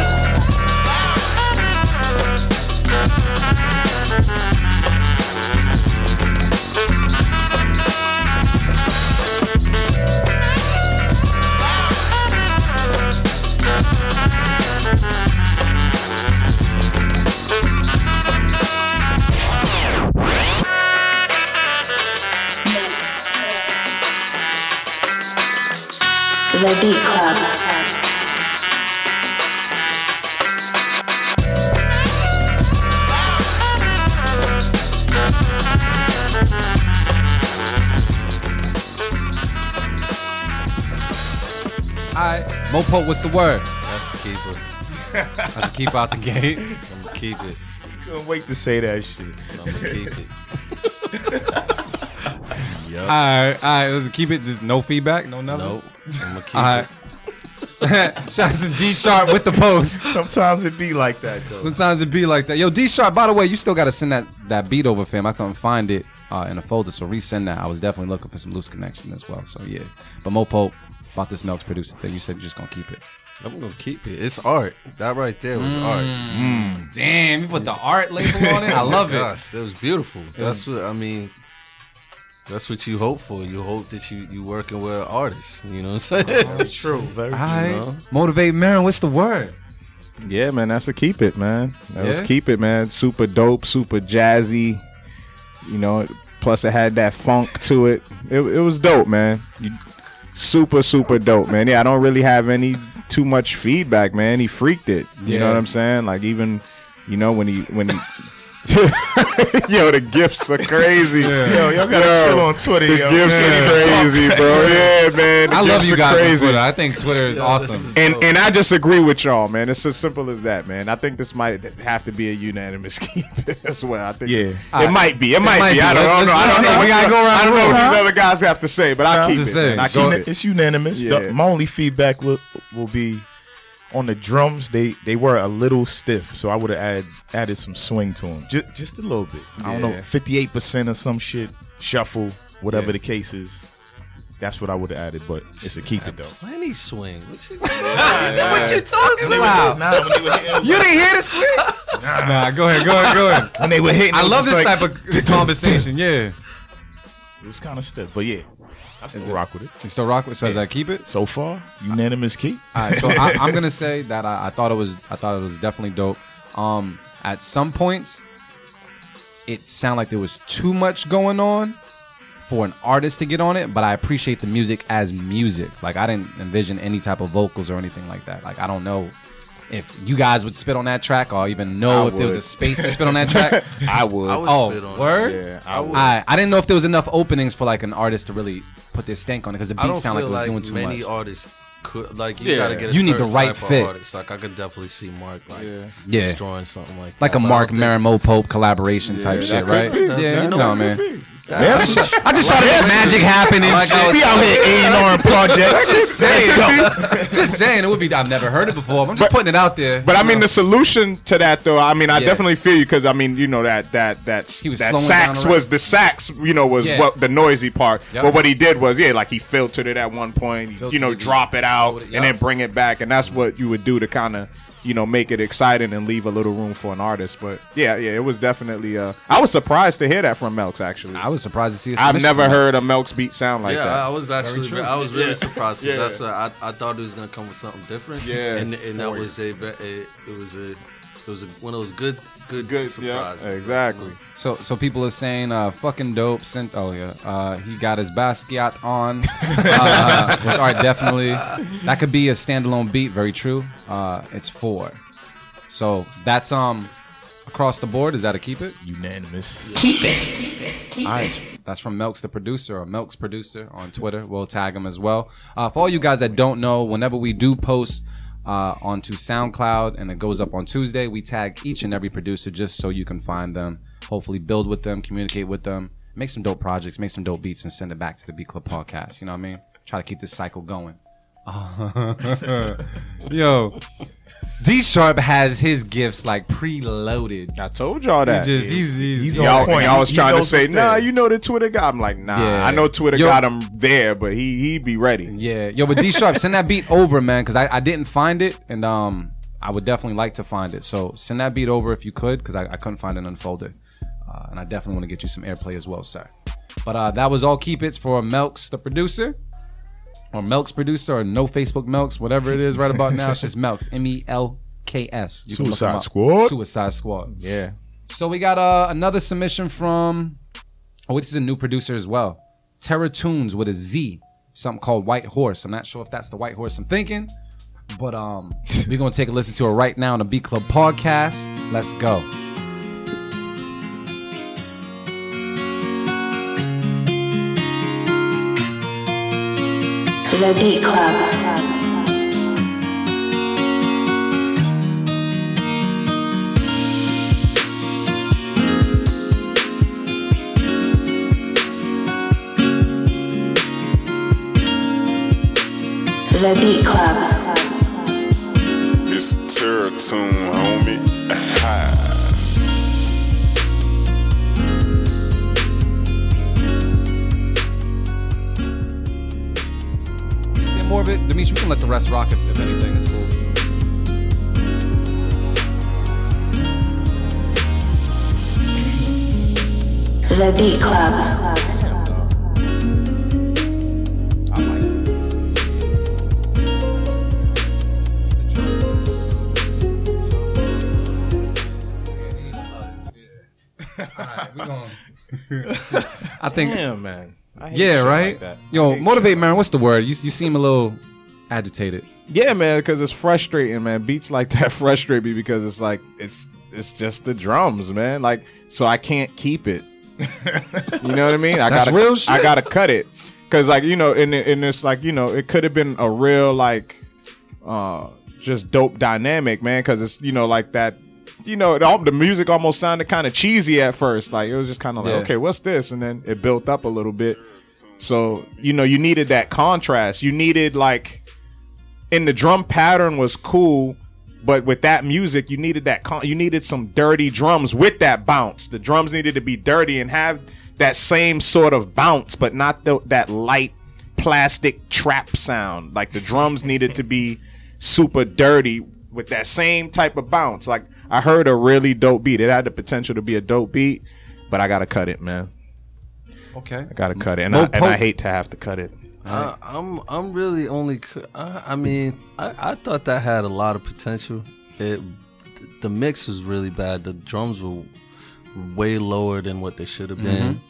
Alright. Mo Pope, what's the word? That's a keeper. [LAUGHS] That's a keep out the gate. I'm gonna keep it. Couldn't wait to say that shit. I'm gonna keep it. [LAUGHS] Yup. Alright, alright, let's keep it just no feedback, no nothing. Nope. I'm gonna keep Alright. it. [LAUGHS] Shout out to D Sharp with the post. Sometimes it be like that though. Sometimes it be like that. Yo, D Sharp, by the way, you still gotta send that, that beat over, fam. I couldn't find it uh, in a folder, so resend that. I was definitely looking for some loose connection as well. So yeah. But Mo Pope, about this Melks producer thing, you said you're just gonna keep it. I'm gonna keep it. It's art. That right there was mm. art. Mm. Damn, you put the art label on it. I love oh it. Gosh, it was beautiful. That's what I mean. That's what you hope for. You hope that you you working with artists. You know what I'm saying? That's true. [LAUGHS] Very Alright. know? Motivate Marin, what's the word? Yeah, man, that's a keep it, man. That was keep it, man. Super dope, super jazzy. You know, plus it had that funk to it. It, it was dope, man. You, super, super dope, man. Yeah, I don't really have any too much feedback, man. He freaked it. You know what I'm saying? Like even, you know, when he when he. [LAUGHS] yo, the gifts are crazy. Yo, y'all gotta Yo, chill on Twitter, The yo. gifts man. are crazy, bro. Yeah, man. The I love you are guys on crazy. Twitter. I think Twitter is Yo, awesome. is- And and I just agree with y'all, man. It's as simple as that, man. I think this might have to be a unanimous [LAUGHS] keep as well. I think Yeah. it might be. It might, might be. be. I don't, Let's- know. I let's don't see. know. We gotta go around I don't know room. what these other guys have to say, but I keep just it. saying. I It's, keep it. it's unanimous. The- my only feedback will, will be on the drums. They they were a little stiff, so I would have add, added some swing to them, just just a little bit. I don't know, fifty eight percent or some shit, shuffle, whatever Yeah. the case is. That's what I would have added, but it's a keep it though. Plenty swing. What you, [LAUGHS] What you talking about? Nah, when they were hitting, You didn't hear the swing? Nah, go ahead, go ahead, go ahead. when they were hitting, I love this like- type of [LAUGHS] conversation. Yeah. It was kind of stiff, but yeah, I still rock with it. You still rock with? So does that keep it? So far, unanimous keep. All right, so I, I'm gonna say that I, I thought it was I thought it was definitely dope. Um, at some points, it sounded like there was too much going on for an artist to get on it, but I appreciate the music as music. Like I didn't envision any type of vocals or anything like that. Like I don't know if you guys would spit on that track or even know I if there was a space to spit on that track. [LAUGHS] I would. I would oh, spit on it. word. yeah, I would. I, I didn't know if there was enough openings for like an artist to really put their stank on it because the beat don't sounded like it like, was doing too many much. Many artists could like you Yeah. gotta get a You need the certain right type fit. Of artist. Like I could definitely see Mark like Yeah. Yeah. destroying something like like that. a Mark don't Marimo Pope collaboration type shit, right? be. Yeah, You know no, what man. Man, I just try to make magic happen and Like I was- shit. be out here A and R projects. Just saying, [LAUGHS] just saying, it would be. I've never heard it before. I'm just putting it out there. But I mean, the solution to that, though, I mean, I Yeah. definitely feel you because I mean, you know that that that's He was that sax was the sax, you know, was Yeah. what the noisy part. Yep. But what he did was, yeah, like he filtered it at one point, Filtered you know, drop it out slowed it, and then bring it back, and that's what you would do to kind of. You know, make it exciting and leave a little room for an artist. But yeah, yeah, it was definitely. Uh, I was surprised to hear that from Melks. Actually, I was surprised to see. A I've never from heard a Melks. Melks beat sound like that. yeah, that. I was actually, true. I was really surprised because Yeah. that's what I, I thought it was gonna come with something different. Yeah, and and that was a, ve- a it was a it was a, one of those good good Good, surprises. yeah, exactly. So, so people are saying, uh, "Fucking dope." Sent. Oh yeah, uh, he got his Basquiat on. [LAUGHS] uh, which, all right, definitely. That could be a standalone beat. Very true. Uh, it's four. So that's um across the board. Is that a keep it? Unanimous. Keep it. Keep All right, that's from Melks the producer or Melks producer on Twitter. We'll tag him as well. Uh, for all you guys that don't know, whenever we do post uh, onto SoundCloud and it goes up on Tuesday, we tag each and every producer just so you can find them. Hopefully, build with them, communicate with them, make some dope projects, make some dope beats, and send it back to the Beat Club podcast. You know what I mean? Try to keep this cycle going. [LAUGHS] Yo, D Sharp has his gifts like preloaded. I told y'all that. He just he's he's, He's he- on Y'all, point. y'all was He trying to say, nah, you know the Twitter guy. I'm like, nah, Yeah. I know Twitter Yo- got him there, but he he be ready. Yeah, yo, but D Sharp, send that beat over, man, because I, I didn't find it, and um, I would definitely like to find it. So send that beat over if you could, because I, I couldn't find it unfolded, uh, and I definitely want to get you some airplay as well, sir. But uh, that was all keep it's for Melks, the producer, or Melks producer, or no Facebook Melks, whatever it is right about now. It's just Melks, M E L K S. You can look Suicide. Squad. Suicide Squad. Yeah. So we got uh, another submission from. Oh, this is a new producer as well. Terra Tunes with a Z. Something called White Horse. I'm not sure if that's the White Horse I'm thinking, but um, we're gonna take a listen to it right now on the Beat Club podcast. Let's go. The Beat Club. The Beat Club. It's Terra Tune, homie. Ha. more of it. Demetri, we can let the rest rock if, if anything is cool. The Beat Club. [LAUGHS] I think, Damn, man. Yeah, right. like. Yo, motivate, man. What's the word? You you seem a little agitated. Yeah, man, because it's frustrating, man. Beats like that [LAUGHS] frustrate me because it's like it's it's just the drums, man. Like, so I can't keep it. [LAUGHS] you know what I mean? I That's gotta, real shit. I gotta cut it because, like, you know, in in this, like, you know, it could have been a real like, uh, just dope dynamic, man. Because it's you know like that. You know, the, the music almost sounded kind of cheesy at first. Like it was just kind of like, Yeah. okay, what's this? And then it built up a little bit. So you know, you needed that contrast. You needed like and the drum pattern was cool but with that music you needed that con- you needed some dirty drums with that bounce the drums needed to be dirty and have that same sort of bounce but not the, that light plastic trap sound like the drums needed to be super dirty with that same type of bounce like i heard a really dope beat it had the potential to be a dope beat but i gotta cut it man Okay. i gotta cut it and, Mo I, and I hate to have to cut it I, I'm I'm really only. I mean, I, I thought that had a lot of potential. It the mix was really bad. The drums were way lower than what they should have been.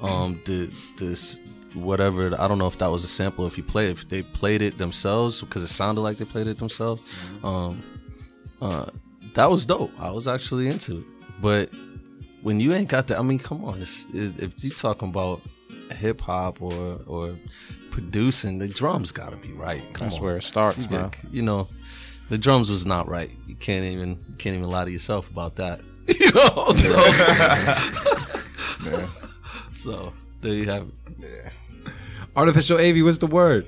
Um, the this whatever I don't know if that was a sample. If you play, if they played it themselves because it sounded like they played it themselves. Um, uh, that was dope. I was actually into it, but when you ain't got that, I mean, come on. It's, it's, if you talking about hip hop or or producing, the drums got to be right. Come that's on. where it starts Yeah, man you know, the drums was not right. You can't even you can't even lie to yourself about that. [LAUGHS] You know, so, [LAUGHS] so there you have it. Artificial AV. What's the word?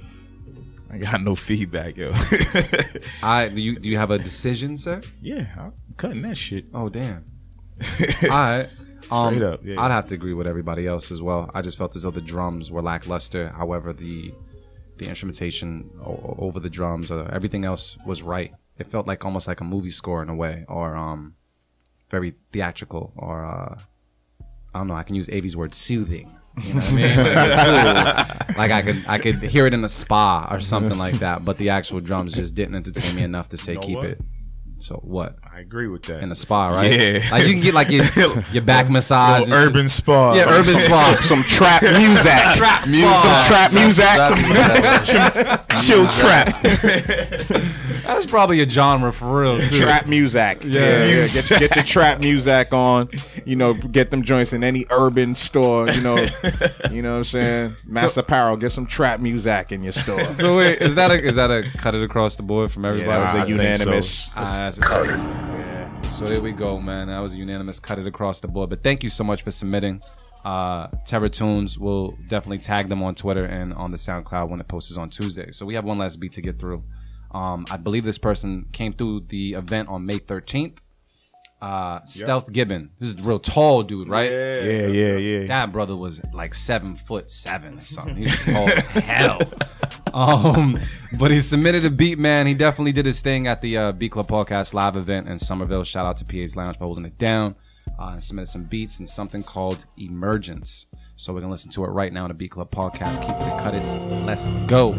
I got no feedback, yo. [LAUGHS] I do you do you have a decision, sir? yeah, I'm cutting that shit. Oh damn. [LAUGHS] All right. Um, Straight up, yeah. I'd have to agree with everybody else as well. I just felt as though the drums were lackluster. However, the the instrumentation o- over the drums or everything else was right. It felt like almost like a movie score in a way, or um, very theatrical, or uh, I don't know. I can use Avi's word, soothing. You know what I mean? Like, [LAUGHS] cool. [LAUGHS] Like, I could I could hear it in a spa or something like that. But the actual drums just didn't entertain me enough to say know keep what? it. So what? I agree with that. In a spa, right? Yeah. Like you can get like your, [LAUGHS] your back massage. And shit. urban spa. Yeah, urban spa. some trap music Trap spa. some trap music some chill trap That's probably a genre for real too. trap music. Yeah, yeah. Get, get your trap music on. You know, get them joints in any urban store. You know, [LAUGHS] you know what I'm saying. Mass apparel. Get some trap music in your store. So wait, is that a is that a cut it across the board from Yeah, everybody? that was I a think so. unanimous. Ah, that's So there we go, man. That was a unanimous cut it across the board. But thank you so much for submitting. Uh, Terror Tunes will definitely tag them on Twitter and on the SoundCloud when it posts on Tuesday. So we have one last beat to get through. Um, I believe this person came through the event on May 13th. Uh, Stealth Gibbon. This is a real tall dude, right? Yeah, yeah, yeah. That brother was like seven foot seven or something. He was tall as hell. [LAUGHS] Um, but he submitted a beat, man. He definitely did his thing at the uh, Beat Club Podcast live event in Somerville. Shout out to PA's Lounge for holding it down. Uh, and submitted some beats and something called Emergence. So we're gonna listen to it right now on the Beat Club Podcast. Keep it cut it. Let's go.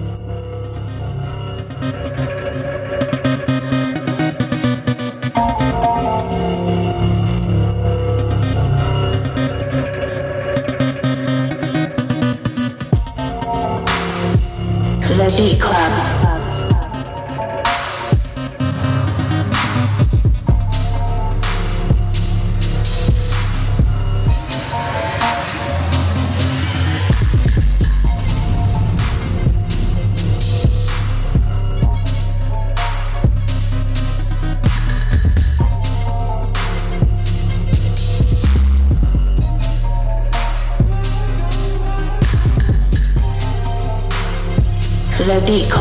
The Beat Club. Beat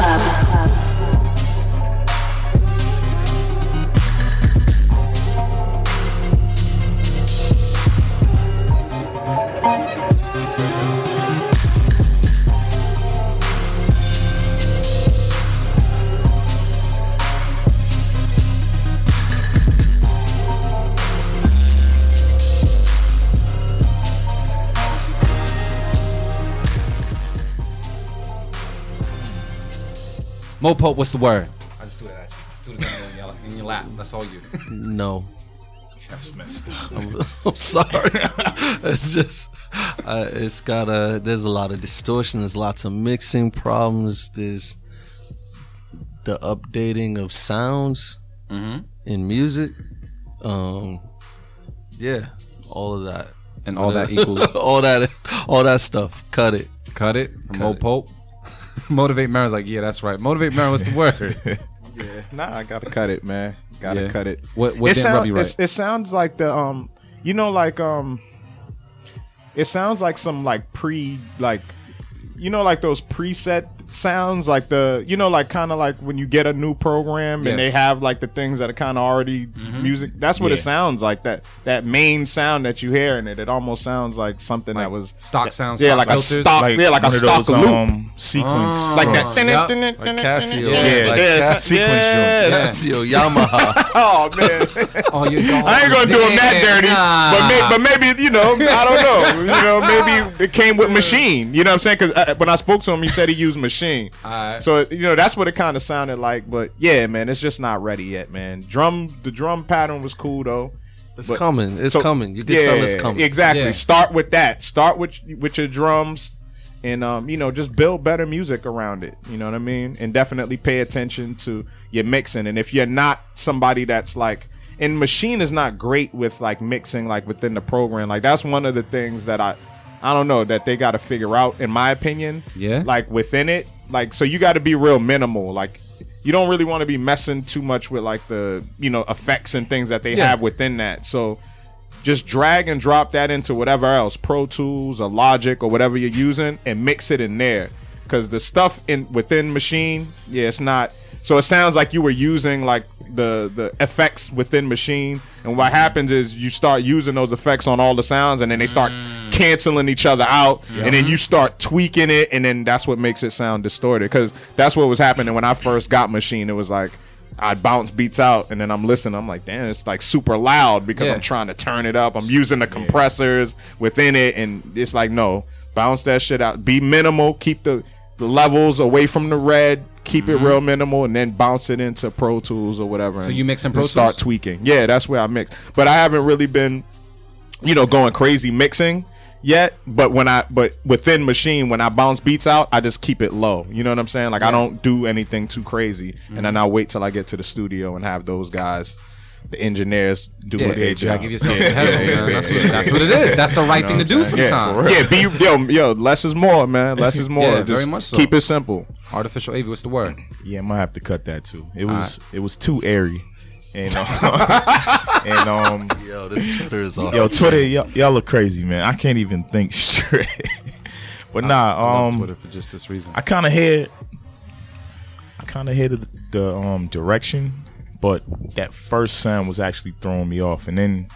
Club. Pope, what's the word? I just threw it at you. Threw the gun in your, in your lap. That's all you. [LAUGHS] No. That's messed up. [LAUGHS] I'm, I'm sorry. [LAUGHS] it's just, uh, it's got a. There's a lot of distortion. There's lots of mixing problems. There's the updating of sounds in music. Um, yeah, all of that, And all that equals all that, all that stuff. Cut it. cut it from Cut Mo it. Pope. Motivate Marin's like, yeah, that's right. Motivate Marin was the word. [LAUGHS] Yeah, nah, I gotta cut it, man. Gotta Yeah. cut it. What- what it, didn't rub you right? it's- it sounds like the um, you know, like um, it sounds like some like pre like, you know, like those preset sounds, like the you know, like kind of like when you get a new program Yeah. and they have like the things that are kind of already music. That's what it sounds like. That that main sound that you hear in it, it almost sounds like something that was stock sounds, yeah, stock like a filters. stock, yeah, like a stock those, loop. um, sequence, Oh. like that. Yep. Like Casio, Yeah, like yeah, Cas- sequence yeah. Casio, Yamaha. [LAUGHS] Oh man. [LAUGHS] Oh, you I ain't gonna do him that dirty, but, may, but maybe you know, I don't know. [LAUGHS] You know, maybe it came with Maschine. You know what I'm saying? Because uh, when I spoke to him, he said he used Maschine. Alright. So you know, that's what it kind of sounded like. But yeah, man, it's just not ready yet, man. Drum, the drum pattern was cool though. It's But- coming. It's So- coming. You can tell it's coming. Exactly. Yeah. Start with that. Start with with your drums, and um, you know, just build better music around it. You know what I mean? And definitely pay attention to your mixing. And if you're not somebody that's like, and Maschine is not great with like mixing like within the program. Like that's one of the things that I, I don't know that they got to figure out. In my opinion, Yeah. Like within it, like so you got to be real minimal. Like. You don't really want to be messing too much with like the you know effects and things that they Yeah. have within that. So just drag and drop that into whatever else, Pro Tools or Logic or whatever you're using, and mix it in there. Because the stuff in within Maschine, yeah, it's not. So it sounds like you were using like the the effects within Maschine, and what happens is you start using those effects on all the sounds, and then they start mm. canceling each other out, and then you mm-hmm. start tweaking it, and then that's what makes it sound distorted. Because that's what was happening when I first got Maschine. It was like. I'd bounce beats out and then I'm listening. I'm like, damn, it's like super loud because Yeah. I'm trying to turn it up. I'm using the compressors within it, and it's like, no, bounce that shit out. Be minimal. Keep the, the levels away from the red. Keep it real minimal, and then bounce it into Pro Tools or whatever. So and you mix in Pro Tools? Start tweaking. Yeah, that's where I mix. But I haven't really been, you know, going crazy mixing yet. But when I, but within Maschine, when I bounce beats out, I just keep it low. You know what I'm saying? Like I don't do anything too crazy, and Mm-hmm. then I wait till I get to the studio and have those guys, the engineers, do Yeah, their you job. gotta give yourself Yeah, some headroom, yeah, yeah, That's yeah, what, that's what it is. That's the right thing to do yeah, sometimes. Yeah, be yo, yo, less is more, man. Less is [LAUGHS] more. Yeah, Just very much so. Keep it simple. Artificial AV, what's the word? Yeah, I'm gonna have to cut that too. It was it was too airy, and uh, [LAUGHS] and um, Yo, this Twitter is off. yo, Twitter, y'all, y'all look crazy, man. I can't even think [LAUGHS] straight. but nah, I love um, Twitter for just this reason. I kind of hear, I kind of hear the, the um direction, but that first sound was actually throwing me off, and then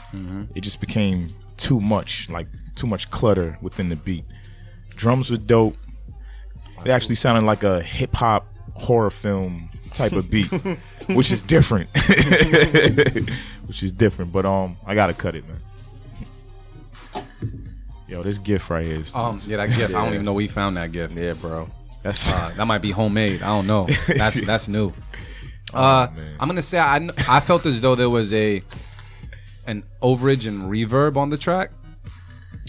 it just became too much, like too much clutter within the beat. Drums were dope. It actually sounded like a hip hop horror film type of beat, [LAUGHS] which is different. [LAUGHS] which is different, but um, I gotta cut it, man. Yo, this gift right here is Um, yeah, that gift. I don't even know where you found that gift. Yeah, bro. that's Uh, that might be homemade. I don't know. [LAUGHS] That's that's new. Uh, I'm gonna say I, I felt as though there was a an overage and reverb on the track,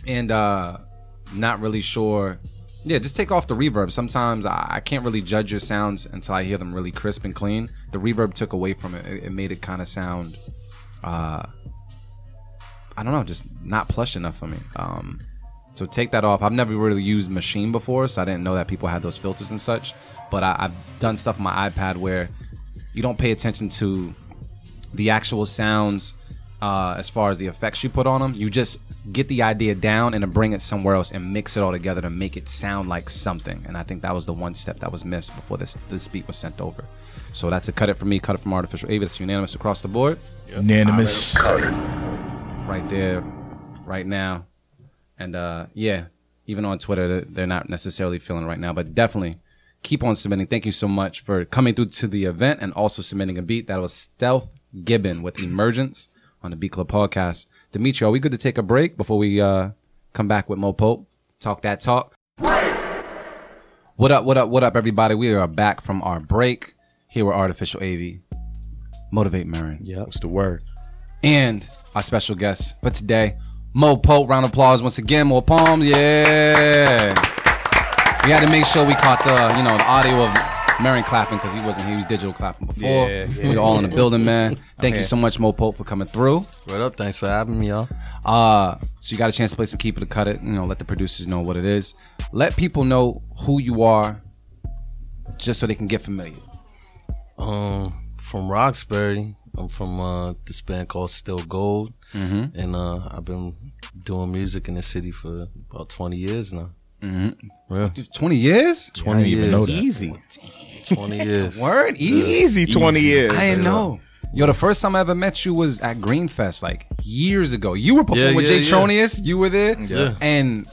and uh, not really sure. Yeah, just take off the reverb. Sometimes I, I can't really judge your sounds until I hear them really crisp and clean. The reverb took away from it. It, it made it kind of sound, uh, I don't know, just not plush enough for me. Um, so take that off. I've never really used Maschine before, so I didn't know that people had those filters and such. But I, I've done stuff on my iPad where you don't pay attention to the actual sounds uh, as far as the effects you put on them. You just get the idea down and then bring it somewhere else and mix it all together to make it sound like something. And I think that was the one step that was missed before this this beat was sent over. So that's a cut it for me. Cut it from Artificial Avi. It's unanimous across the board. unanimous. right there, right now. And uh, yeah, even on Twitter, they're- they're not necessarily feeling it right now, but definitely keep on submitting. Thank you so much for coming through to the event and also submitting a beat. That was Stealth Gibbon with Emergence on the Beat Club podcast. Dimitri, are we good to take a break before we uh, come back with Mo Pope? Talk that talk. What up, what up, what up, everybody? We are back from our break here with Artificial AV. Motivate Marin. Yeah, What's the word? And our special guest for today, Mo Pope. Round of applause once again. More palms. Yeah. We had to make sure we caught the, you know, the audio of Marin clapping because he wasn't. He was digital clapping before. Yeah, yeah. we were all in the building, man. [LAUGHS] Thank you so much, Mo Pope, for coming through. Right up. Thanks for having me, y'all. Uh, so you got a chance to play some keep it or cut it. You know, let the producers know what it is. Let people know who you are, just so they can get familiar. Um, from Roxbury. I'm from uh, this band called STL GLD, Mm-hmm. and uh, I've been doing music in the city for about 20 years now. Mm-hmm. Well, Twenty years? 20 I didn't even years. know that. Easy. 20 years. [LAUGHS] Word easy. Easy 20 years. I didn't know. Yo, the first time I ever met you was at Greenfest, like years ago. You were performing Yeah, with yeah, Jake yeah. Tronius. You were there, Yeah. and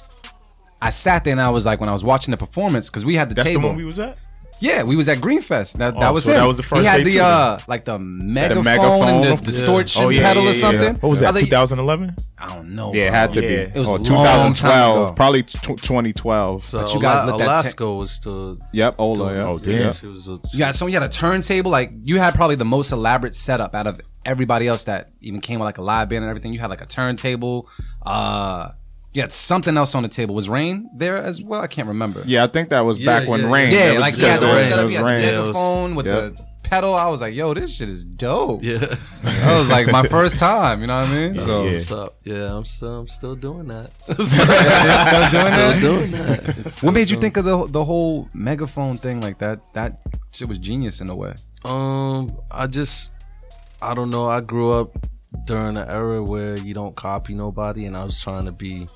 I sat there and I was like, when I was watching the performance, because we had the That's table. the one we was at. Yeah, we was at Greenfest. That, that Oh, was so him. that was the first He had day the too, uh, like the megaphone, megaphone and the of- distortion Oh yeah, pedal yeah, or yeah. something. What was I that? like, 2011. I don't know. Yeah, it bro. had to Yeah. be. It was Or a long time 2012. ago. Probably tw 2012. So But you guys Ala- lit that Alaska was still. Yep, Ola. Yeah. Oh, damn. Yeah. She was a, You got so you had a turntable. Like you had probably the most elaborate setup out of everybody else that even came with like a live band and everything. You had like a turntable. Uh, you had something else on the table. Was Rain there as well? I can't remember. Yeah, I think that was Yeah, back when Rain. Yeah, it was like he had the whole Rain. setup. He had was the Rain. Yeah, it was- megaphone with Yep. the pedal. I was like, yo, this shit is dope. yeah. [LAUGHS] That was like my first time. You know what I mean? So Yeah. What's up? Yeah, I'm still, I'm [LAUGHS] still doing that. still doing that? [LAUGHS] Still doing that. What made you think of the the whole megaphone thing like that? That shit was genius in a way. Um, I just, I don't know. I grew up during an era where you don't copy nobody, and I was trying to be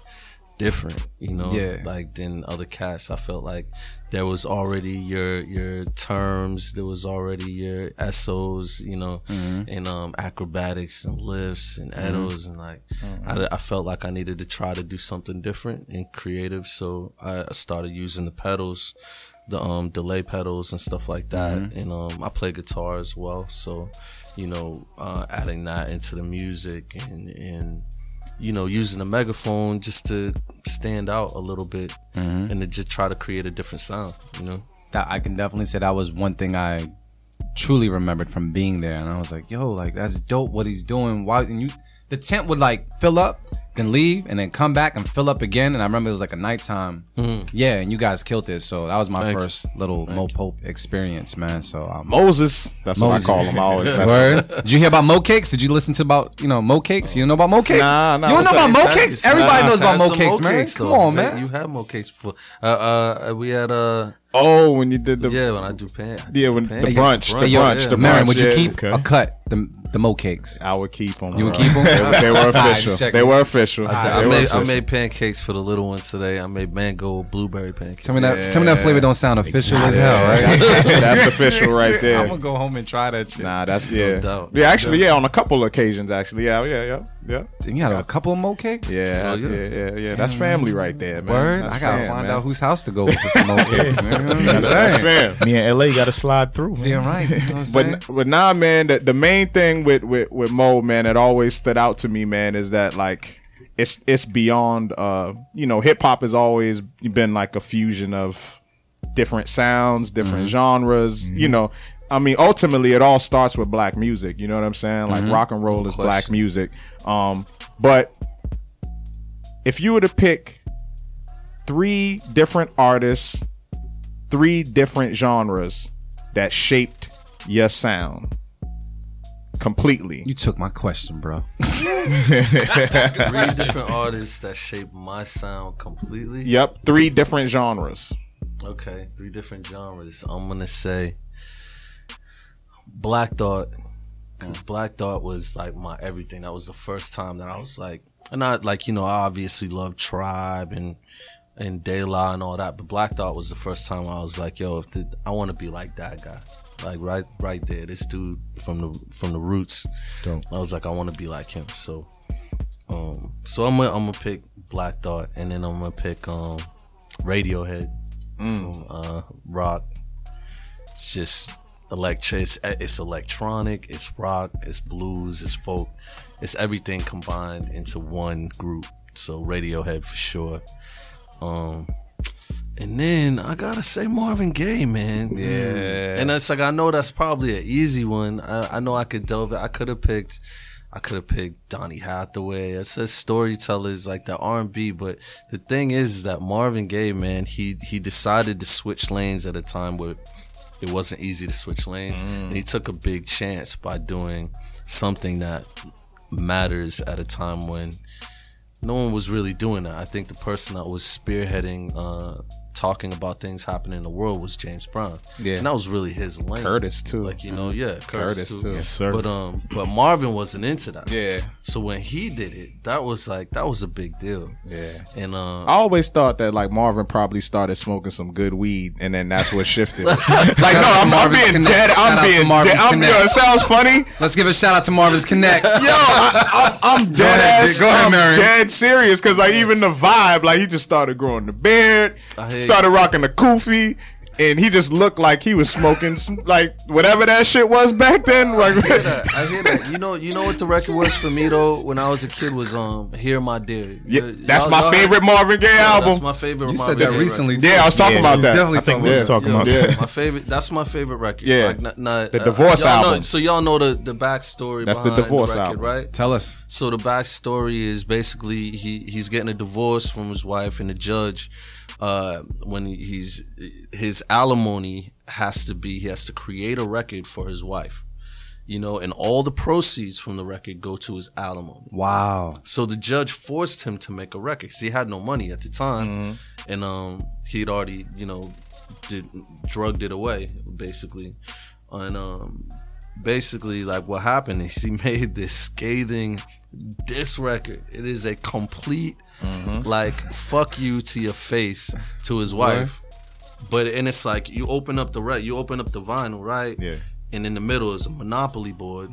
different, you know, Yeah. like than other cats. I felt like there was already your your terms, there was already your SOs, you know, and um acrobatics and lifts and edos, and like I, I felt like I needed to try to do something different and creative, so I I started using the pedals the um delay pedals and stuff like that. And um I play guitar as well so you know uh adding that into the music and and you know using the megaphone just to stand out a little bit mm-hmm. and to just try to create a different sound you know that I can definitely say that was one thing I truly remembered from being there, and I was like, "Yo, like that's dope what he's doing." Why? And you, the tent would like fill up, then leave, and then come back and fill up again. And I remember it was like a nighttime. Yeah, and you guys killed it. So that was my Thank you. first little Mo Pope experience, man. So um, Moses. That's Moses. what I call him. I always [LAUGHS] Word. Did you hear about Mo Cakes? Did you listen to about you know Mo Cakes? You don't know about Mo Cakes? Nah, nah, You don't know what's about? Mo Is Cakes? Nah, Everybody knows about Mo Cakes, man. cakes, Come on, man. you had mo cakes before uh uh we had uh Oh, when you did the yeah when I do pan Yeah, do when the pancakes. brunch, the Hey, yo, brunch, the Marin, brunch, would you yeah. keep Okay. a cut the the Mo Cakes? I would keep them. You would keep 'em? They, were- [LAUGHS] they were official. They were official. I, They were made I made pancakes for the little ones today. I made mango blueberry pancakes. Tell me that. Tell me that flavor don't sound official as hell, right? [LAUGHS] That's official right there. I'm gonna go home and try that shit. Nah, that's yeah. doubt. Yeah, actually, yeah, on a couple occasions, actually, yeah, yeah, yeah, yeah, Damn, you had a couple of Mo Cakes. yeah, Oh, yeah, yeah. yeah, yeah. That's family right there, man. Word. That's I gotta fam, find man. out whose house to go with for some [LAUGHS] Mo Cakes, man. You know what I'm That's, that's fam. Me and LA got to slide through. Man. Damn right. You know what I'm [LAUGHS] saying? But but nah, man. The, the main thing with, with with Mo, man, that always stood out to me, man, is that like it's it's beyond. uh You know, hip hop has always been like a fusion of different sounds, different genres. You know, I mean, ultimately, it all starts with black music. You know what I'm saying? Like rock and roll is black music. Um, but if you were to pick three different artists, three different genres that shaped your sound completely. you took my question, bro. [LAUGHS] Three different artists that shaped my sound completely. Yep, three different genres. Okay, three different genres. I'm gonna say Black Thought, because Black Thought was like my everything. That was the first time that I was like, and I like you know I obviously love Tribe and and De La and all that, but Black Thought was the first time I was like, yo, if the, I want to be like that guy, like right right there, this dude from the from the roots. Dope. I was like, I want to be like him. So, um, so I'm gonna I'm gonna pick Black Thought, and then I'm gonna pick um Radiohead from uh, rock. It's just electric. It's, it's electronic. It's rock. It's blues. It's folk. It's everything combined into one group. So Radiohead for sure. Um, and then I gotta say Marvin Gaye, man. Yeah. And it's like I know that's probably an easy one. I, I know I could delve. I could have picked. I could have picked Donny Hathaway. It says storytellers like the R and B, but the thing is is that Marvin Gaye, man, he he decided to switch lanes at a time where it wasn't easy to switch lanes, and he took a big chance by doing something that matters at a time when no one was really doing that. I think the person that was spearheading, uh, talking about things happening in the world was James Brown. Yeah. and that was really his lane. Curtis, too. Like you know, yeah, Curtis, Curtis, too. too. Yes, sir. But um, but Marvin wasn't into that. Yeah. So when he did it, that was like that was a big deal. Yeah. And uh, I always thought that like Marvin probably started smoking some good weed, and then that's what shifted. [LAUGHS] like no, I'm, I'm being Connect. dead. Shout I'm to being dead. Marvin's I'm, Connect. yo, it sounds funny. Let's give a shout out to Marvin's Connect. [LAUGHS] Yo, I, I, I'm [LAUGHS] dead ahead, ass. go ahead, I'm Marin. dead serious because like even the vibe, like he just started growing the beard, I hear started rocking the kufi. And he just looked like he was smoking, some, like whatever that shit was back then. Like, I hear that. I hear that. [LAUGHS] You know, you know what the record was for me though. When I was a kid, was um, "Here My Dear." yeah, that's my favorite heard- Marvin Gaye Yeah, album. That's my favorite. You Marvin said that Gaye recently. record. yeah, I was talking Yeah, about was that. definitely I think we talking was about talking Yo, about that. my favorite. That's my favorite record. Yeah. Like, not, not, The uh, Divorce y'all know- album. so y'all know the the backstory. That's the behind Divorce record, album. right? Tell us. So the backstory is basically he he's getting a divorce from his wife, and the judge, uh, when he's his alimony has to be he has to create a record for his wife, you know, and all the proceeds from the record go to his alimony. Wow. So the judge forced him to make a record because he had no money at the time, Mm-hmm. and um, he'd already, you know, did drugged it away basically, and um, basically like what happened is he [LAUGHS] made this scathing diss record. It is a complete Mm-hmm. like fuck you to your face to his wife. But and it's like you open up the re- you open up the vinyl, right? Yeah. And in the middle is a Monopoly board,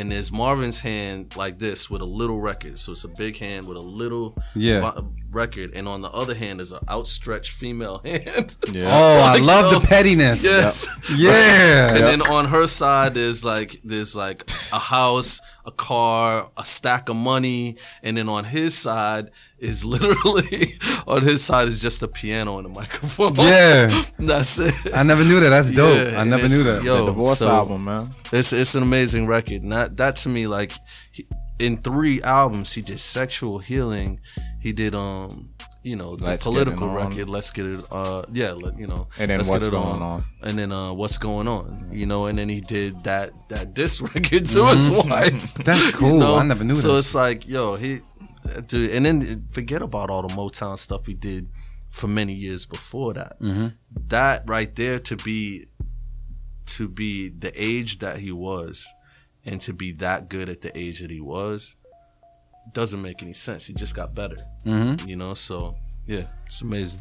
and there's Marvin's hand like this with a little record. So it's a big hand with a little Yeah. vi- record, and on the other hand is an outstretched female [LAUGHS] hand. Yeah. Oh, I Like, love yo, the um, pettiness. yes. [LAUGHS] Yeah. And then on her side there's like there's like a house, a car, a stack of money, and then on his side is [LAUGHS] literally on his side is just a piano and a microphone. Yeah. That's it. I never knew that. That's dope. Yeah, I never knew that. Yo, the Divorce so album, man. It's it's an amazing record. And that that to me like he, in three albums he did sexual healing. He did um you know the Let's political record. Let's get it. Uh yeah, let, you know. And then Let's What's Get It Going On. And then uh what's going on? You know. And then he did that that diss [LAUGHS] record to his wife. That's cool. You know? I never knew So this. it's like yo he dude, and then forget about all the Motown stuff he did for many years before that. Mm-hmm. That right there to be to be the age that he was and to be that good at the age that he was doesn't make any sense. He just got better. Mhm. You know, so yeah, it's amazing.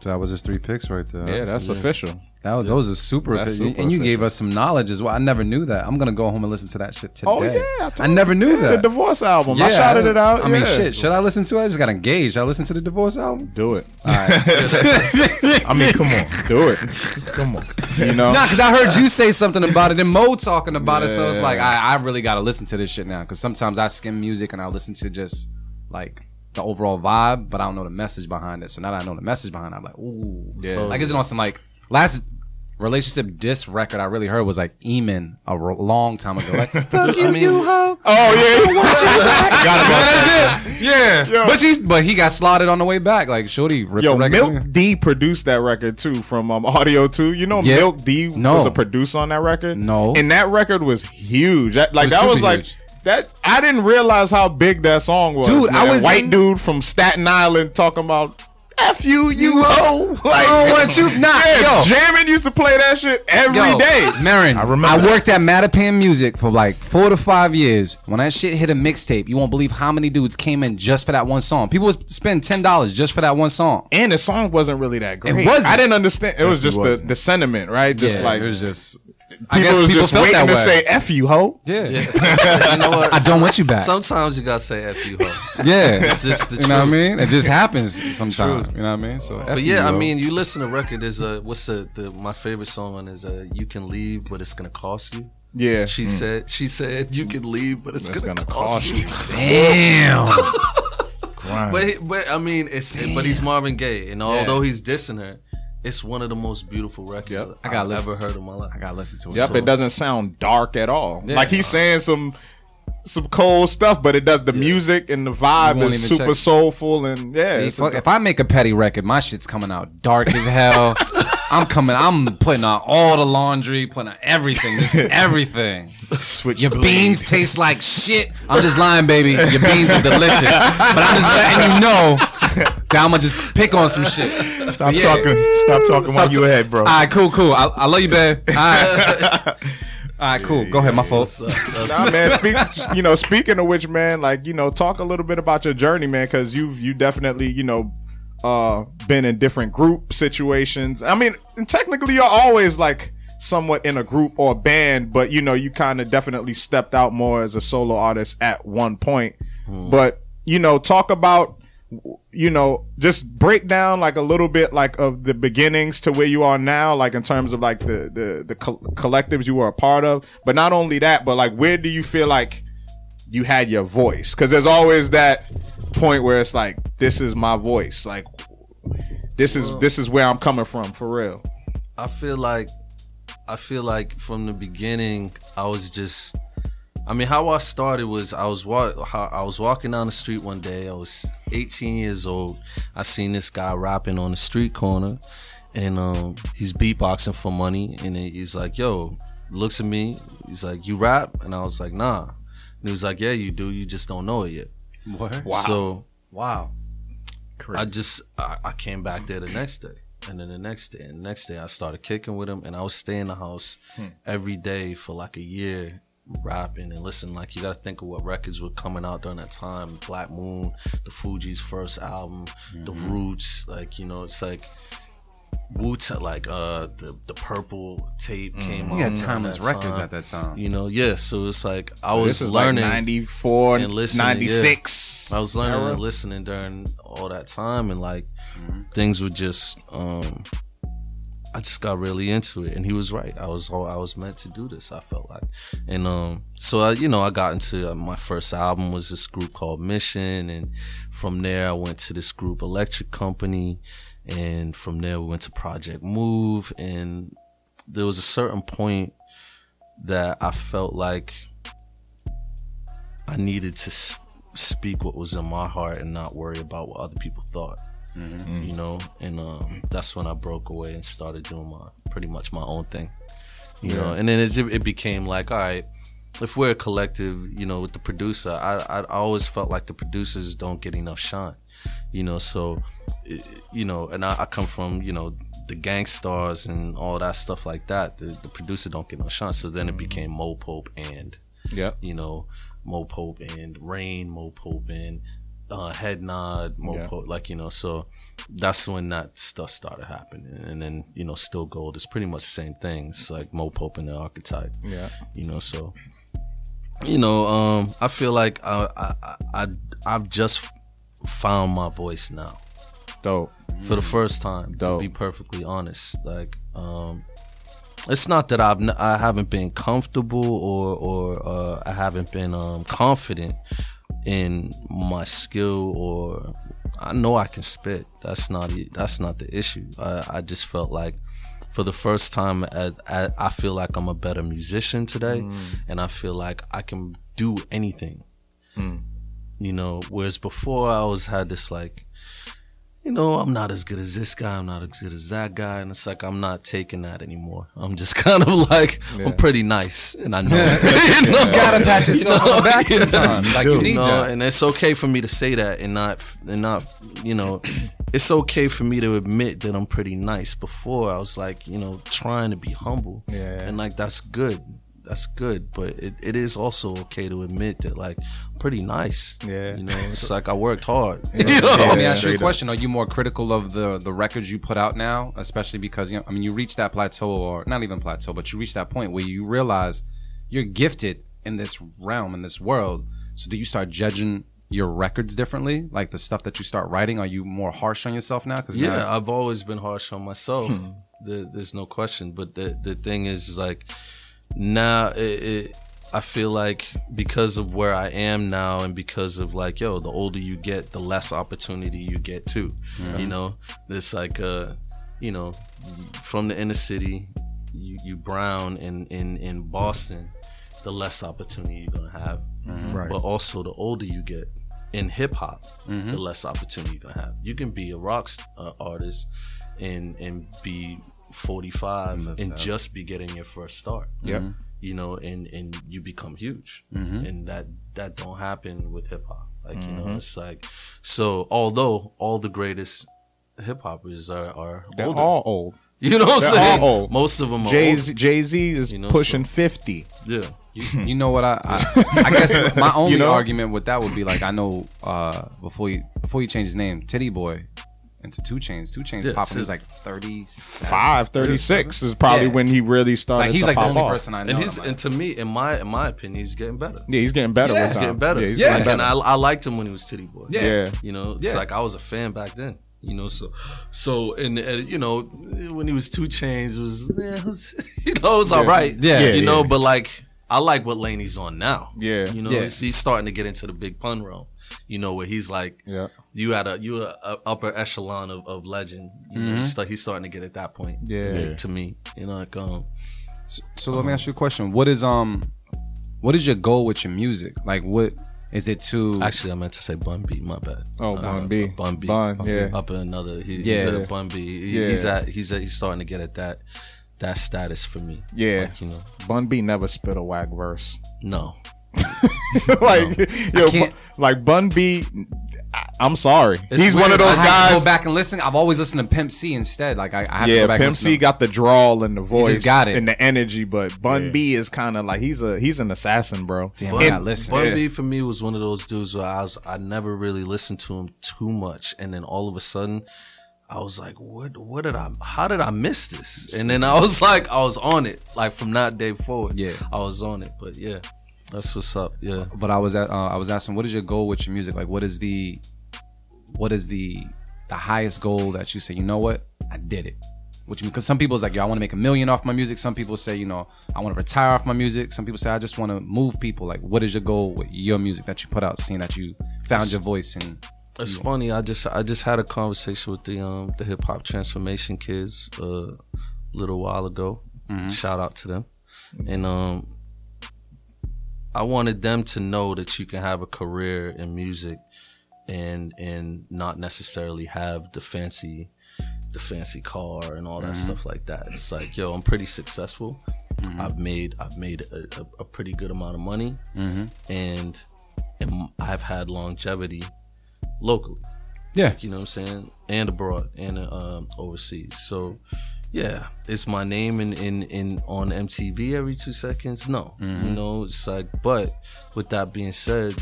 So that was his three picks right there. Yeah, that's official. That was, those are super That's super and you gave us some knowledge as well. I never knew that. I'm gonna go home and listen to that shit today. Oh yeah, I, I never knew Yeah, that. The Divorce album. I Yeah, shouted it out. I mean, yeah. shit. Should I listen to it? I just got engaged. Should I listen to the divorce album? Do it. [LAUGHS] I mean, come on. Do it. Come on. You know. Nah, because I heard you say something about it and Mo talking about it. So it's like I, I really got to listen to this shit now. Because sometimes I skim music and I listen to just like the overall vibe, but I don't know the message behind it. So now that I know the message behind it, I'm like, ooh, Yeah. Like, is it on some like last relationship diss record I really heard was like Eamon a r- long time ago. Like, [LAUGHS] fuck you, you hoe. Oh yeah. Forgot about that. Yeah, Yo. but she's but he got slotted on the way back. Like, shorty ripped Yo, the record. Milk Dee produced that record too from um, Audio 2. You know Yeah. Milk Dee No. was a producer on that record? No. And that record was huge. That, like was that was super like huge. that I didn't realize how big that song was. Dude, I man. was white in- dude from Staten Island talking about F you, you hoe. Like, oh, [LAUGHS] I don't want you- nah, yeah, yo. Jamming used to play that shit every day. Yo, Marin, I remember I that. worked at Mattapan Music for like four to five years. When that shit hit a mixtape, you won't believe how many dudes came in just for that one song. People would spend ten dollars just for that one song. And the song wasn't really that great. It wasn't. I didn't understand. It was just the, the sentiment, right? Just Yeah, like it was just. People I guess was people just felt waiting that to way. say "f you, hoe." Yeah, Yeah, [LAUGHS] you know what? I don't want you back. Sometimes you gotta say "f you," ho. yeah, It's just the you know what I mean. It just happens sometimes. You know what I mean. So, But yeah, I mean, you listen to record. There's a what's the, the my favorite song on is uh "You Can Leave, but It's Gonna Cost You." Yeah, She said, "She said you can leave, but it's, It's gonna, gonna cost, cost you." [LAUGHS] damn. [LAUGHS] But he- but I mean, it's but he's Marvin Gaye, and although he's dissing her, it's one of the most beautiful records Yep. I I gotta I've listen. ever heard in my life. I gotta listen to it. Yep, So- it doesn't sound dark at all. Yeah. Like he's saying some some cold stuff, but it does the music and the vibe is super check- soulful and yeah. See, it's a- fuck, if I make a petty record, my shit's coming out dark as hell. [LAUGHS] I'm coming. I'm putting out all the laundry, putting out everything, just [LAUGHS] everything. Switch Your blade. beans taste like shit. I'm just lying, baby. Your beans are delicious, but I'm just letting you know that I'ma just pick on some shit. Stop Yeah. talking. Stop talking while Stop you ahead, bro. All right, cool, cool. I, I love you, babe. [LAUGHS] All right, all right, cool. Go ahead, my fault. Nah, man. Speak, you know, speaking of which, man, like you know, talk a little bit about your journey, man, because you've you definitely you know uh been in different group situations. I mean, technically, you're always like somewhat in a group or a band, but you know, you kind of definitely stepped out more as a solo artist at one point. But you know, talk about you know just break down like a little bit like of the beginnings to where you are now like in terms of like the the the co- collectives you were a part of but not only that but like where do you feel like you had your voice because there's always that point where it's like this is my voice like this is this is where i'm coming from for real I feel like I feel like from the beginning I was just I mean how I started was I was walk I was walking down the street one day. I was 18 years old. I seen this guy rapping on the street corner and um he's beatboxing for money and he's like, "Yo, looks at me. He's like, "You rap?" And I was like, "Nah." And he was like, "Yeah, you do. You just don't know it yet." What? So Wow. I just I, I came back there the next day, and then the next day, and the next day I started kicking with him, and I was staying in the house hmm. every day for like a year, rapping and listening. Like you got to think of what records were coming out during that time: Black Moon, the Fugees' first album, hmm. The Roots. Like you know, it's like. Woots like uh the the purple tape came We out. had timeless records time. at that time. You know, yeah. So it's like I was this is learning like 94 and listening, 96 I was learning era. and listening during all that time, and like things were just, um, I just got really into it. And he was right. I was all I was meant to do this. I felt like, and um, so I, you know, I got into uh, my first album was this group called Mission, and from there I went to this group Electric Company, and from there we went to Project Move, and there was a certain point that I felt like I needed to speak what was in my heart and not worry about what other people thought. You know, and um, that's when I broke away and started doing my pretty much my own thing. You know, and then it, it became like, all right, if we're a collective, you know, with the producer, I I, I always felt like the producers don't get enough shine. You know, so you know, and I, I come from you know the Gang Starrs and all that stuff like that. The, the producer don't get no shine. So then it became Mo Pope and yeah you know, Mo Pope and Rain, Mo Pope and uh, Head Nod, Mo Yeah. Pope, like you know. So that's when that stuff started happening, and then you know, STL GLD is pretty much the same thing. It's like Mo Pope and the Arcitype, yeah you know. So you know, um, I feel like I I I- I've just found my voice now dope for the first time. Dope. To be perfectly honest, like um, it's not that I've n- I haven't been comfortable or or uh, I haven't been um, confident in my skill or I know I can spit. That's not it. That's not the issue. I, I just felt like for the first time, I, I, I feel like I'm a better musician today, and I feel like I can do anything. You know, whereas before I always had this like you know, I'm not as good as this guy, I'm not as good as that guy, and it's like I'm not taking that anymore. I'm just [LAUGHS] kind of like I'm pretty nice, and I know, [LAUGHS] [LAUGHS] you know? gotta pat yourself on the back Yeah. sometimes. Like you You need know, that. and it's okay for me to say that, and not, and not, you know, [CLEARS THROAT] it's okay for me to admit that I'm pretty nice. Before I was like, you know, trying to be humble, Yeah. and like that's good, that's good, but it, it is also okay to admit that like I'm pretty nice. Yeah. you know, it's [LAUGHS] like I worked hard. Let [LAUGHS] You know? me ask you a question: Are you more critical of the the records you put out now, especially because you know, I mean, you reached that plateau, or not even plateau, but you reach that point where you realize you're gifted in this realm, in this world. So, do you start judging your records differently? Like the stuff that you start writing, are you more harsh on yourself now? Because Yeah, I've always been harsh on myself. Hmm. There, there's no question. But the the thing is, is like now it, it, I feel like because of where I am now, and because of like, yo, the older you get, the less opportunity you get too. You know, it's like, uh, you know, from the inner city, you, you brown in in in Boston, the less opportunity you're gonna have. Right. But also, the older you get in hip hop, Mm-hmm. the less opportunity you're gonna have. You can be a rock uh, artist and and be 45 and just be getting your first start. Yep. You know, and and you become huge, Mm-hmm. and that that don't happen with hip hop. Like you Mm-hmm. know, it's like so. Although all the greatest hip hoppers are are They're older, all old. you know what I'm they're saying? all old. Most of them are Jay older. Jay Z is You know, pushing so- [LAUGHS] fifty. Yeah. You know what I I, [LAUGHS] I guess my only know? argument with that would be like I know uh before you before you change his name, Tity Boi into 2 Chainz. Two chains Yeah, popping he was Tid- like thirty Five thirty six is probably Yeah. when he really started. Like he's to like the only off. person I know. And he's like, and to me, in my in my opinion, he's getting better. Yeah, he's getting better Yeah. with He's getting better. Yeah, he's Yeah. getting Like, better. and I, I liked him when he was Tity Boi. Yeah. yeah. You know, it's Yeah. like I was a fan back then. You know, so so and, and you know when he was 2 Chainz it was, yeah, it was [LAUGHS] you know it was all right. Yeah. you know, yeah. but like I like what lane he's on now. Yeah. you know, Yeah. he's, he's starting to get into the big pun realm. You know, where he's like, Yeah. You had a you a, a upper echelon of, of legend. You know, he's, start, he's starting to get at that point. Yeah. Like, to me, you know, like um, So let me ask you a question. What is um what is your goal with your music? Like what is it to actually I meant to say Bun B. My bad. Oh, Bun B. Bun B. Bun, yeah. Up in another. He, He's Yeah. at Bun B. He- Yeah. He's at. He's at. He's starting to get at that that status for me. Yeah. Like, you know. Bun B never spit a whack verse. No. [LAUGHS] like, yo, can't- like Bun B. I- I'm sorry. It's He's one of those I have to guys. go back and listen. I've always listened to Pimp C instead. Like I, I have to Yeah, go back Pimp listen C to got the drawl and the voice, got it. and the energy, but Bun Yeah. B is kind of like he's a he's an assassin, bro. Damn, Bun, I listen. Bun Yeah. B for me was one of those dudes where I was. I never really listened to him too much, and then all of a sudden. I was like, what? What did I? How did I miss this? And then I was [LAUGHS] like, I was on it, like from that day forward. Yeah. I was on it. But yeah, that's what's up. Yeah, but I was at, uh, I was asking, what is your goal with your music? Like, what is the, what is the, the highest goal that you say? You know what? I did it. Which because some people is like, yo, I want to make a million off my music. Some people say, you know, I want to retire off my music. Some people say, I just want to move people. Like, what is your goal with your music that you put out? Seeing that you found your voice and It's funny. I just I just had a conversation with the um the hip hop transformation kids uh, a little while ago. Shout out to them, and um I wanted them to know that you can have a career in music and and not necessarily have the fancy the fancy car and all that mm-hmm. stuff like that. It's like, yo, I'm pretty successful. Mm-hmm. I've made I've made a, a, a pretty good amount of money, mm-hmm. and and I've had longevity locally. yeah, You know what I'm saying? And abroad and um, overseas. So yeah, it's my name in, in, in on MTV every two seconds. No, you know, it's like. But with that being said,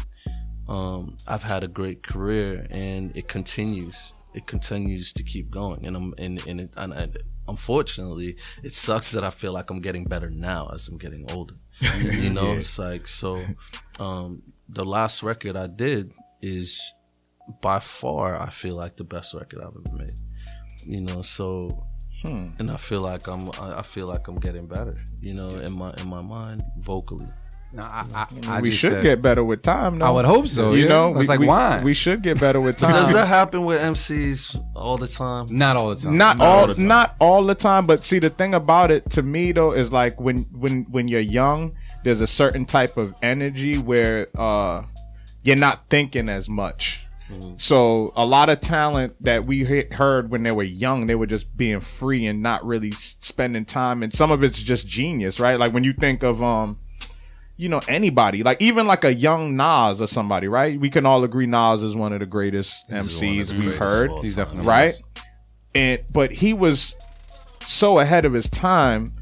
um, I've had a great career and it continues. It continues to keep going, and I'm and and, it, and, and unfortunately, it sucks that I feel like I'm getting better now as I'm getting older. [LAUGHS] you know, it's like so. Um, the last record I did is by far I feel like the best record I've ever made. You know, so and I feel like I'm I I feel like I'm getting better. You know, in my in my mind vocally. no, I, I, I we just should said- get better with time. Though. I would hope so, You yeah. know, It's like, we- why? We should get better with [LAUGHS] time. Does that happen with MCs all the time? not all the time. not all all the time. not all the time but see the thing about it to me though is like when when when you're young there's a certain type of energy where uh you're not thinking as much so a lot of talent that we he- heard when they were young they were just being free and not really spending time and some of it's just genius right like when you think of um you know anybody like even like a young Nas or somebody right we can all agree Nas is one of the greatest He's MCs the we've greatest heard He's definitely right? is. and but he was so ahead of his time.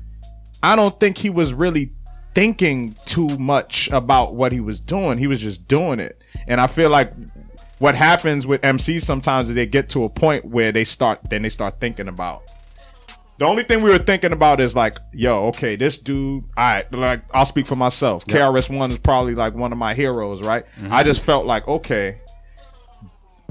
I don't think he was really thinking too much about what he was doing. He was just doing it. And I feel like what happens with MCs sometimes is they get to a point where they start then they start thinking about the only thing we were thinking about is like, yo, okay, this dude, right, like I'll speak for myself. KRS One is probably like one of my heroes, right? Mm-hmm. I just felt like, okay,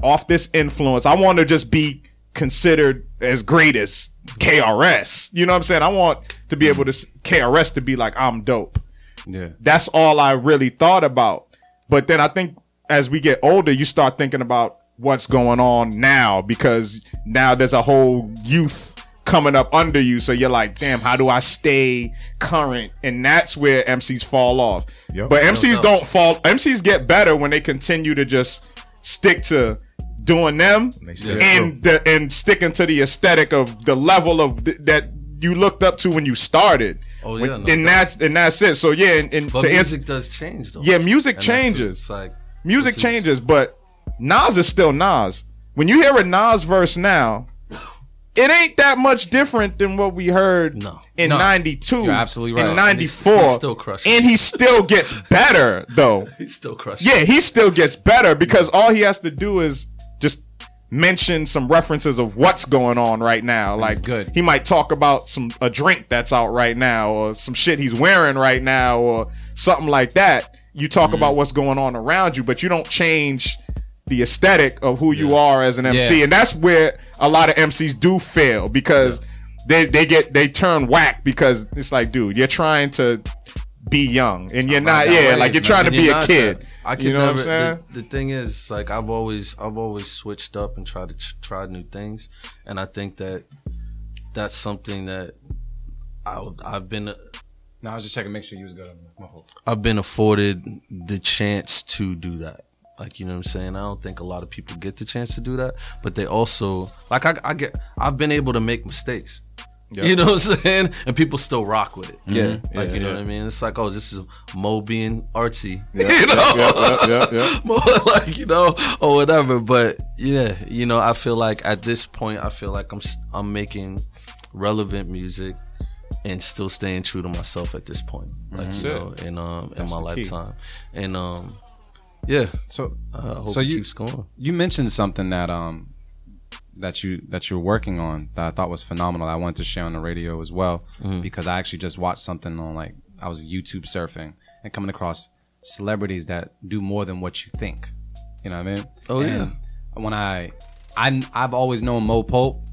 off this influence, I want to just be considered as great as KRS. You know what I'm saying? I want to be able to KRS to be like I'm dope. Yeah. That's all I really thought about. But then I think as we get older, you start thinking about what's going on now because now there's a whole youth coming up under you. So you're like, damn, how do I stay current? And that's where MCs fall off. Yep. But MCs don't fall. MCs get better when they continue to just stick to doing them stay and the, and sticking to the aesthetic of the level of th- that you looked up to when you started. Oh, When- yeah, no and that's and that's it. So yeah, and, and But to music answer, does change though. yeah, music And changes. It's like Music is- changes, but Nas is still Nas. When you hear a Nas verse now, it ain't that much different than what we heard No. in No. '92. You're absolutely right. In And he's- he's still crushing. and he still gets [LAUGHS] better though. [LAUGHS] He's still crushing. Yeah, he still gets better because all he has to do is just mention some references of what's going on right now. Like good. he might talk about some a drink that's out right now or some shit he's wearing right now or something like that. You talk Mm-hmm. about what's going on around you, but you don't change the aesthetic of who you are as an MC. Yeah. And that's where a lot of MCs do fail because they they get they turn whack because it's like, dude, you're trying to be young and you're not that yeah, way, like you're man. trying to And be you're a kid. that. I can you know never. what I'm saying? The, the thing is, like I've always, I've always switched up and tried to ch- try new things, and I think that that's something that I, I've been, No, I was just checking, make sure you was good. My fault. I've been afforded the chance to do that. Like you know what I'm saying? I don't think a lot of people get the chance to do that, but they also like I, I get. I've been able to make mistakes. You know what I'm saying? And people still rock with it. Yeah, mm-hmm. Like yeah, you know yeah. what I mean? It's like, oh, this is Mo being artsy. [LAUGHS] Yeah, you know? yeah, yeah, yeah, yeah. [LAUGHS] like you know or whatever but yeah you know i feel like at this point i feel like i'm s- i'm making relevant music and still staying true to myself at this point like you know in um in my the key. lifetime and um yeah So, i hope So it you- keeps going you mentioned something that um that you that you're working on that I thought was phenomenal. I wanted to share on the radio as well Mm-hmm. because I actually just watched something on like I was YouTube surfing and coming across celebrities that do more than what you think. You know what I mean? Oh, yeah. When I I I've always known Mo Pope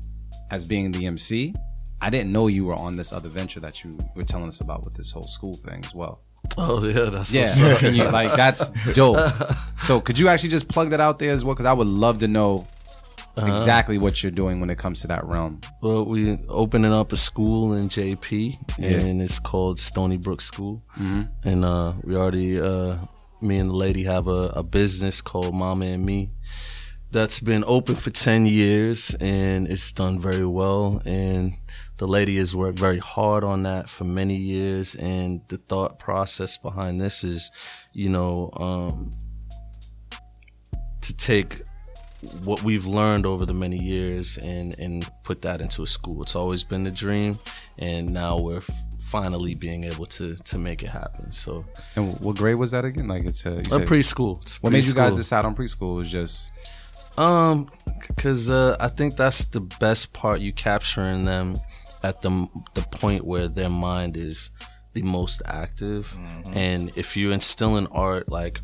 as being the MC. I didn't know you were on this other venture that you were telling us about with this whole school thing as well. oh yeah that's Yeah, up. You, like that's [LAUGHS] dope. So could you actually just plug that out there as well? Because I would love to know Uh-huh. exactly what you're doing when it comes to that realm. Well, we opening up a school in JP, and it's called Stony Brook School. Mm-hmm. And uh, we already, uh, me and the lady have a, a business called Mama and Me that's been open for ten years, and it's done very well. And the lady has worked very hard on that for many years. And the thought process behind this is, you know, um, to take what we've learned over the many years and and put that into a school. It's always been the dream, and now we're finally being able to to make it happen. So, And what grade was that again? Like it's a, you a said- preschool. It's what made you guys decide on preschool? Was just Um, because uh, I think that's the best part. You capturing them at the the point where their mind is the most active, and if you instill in art like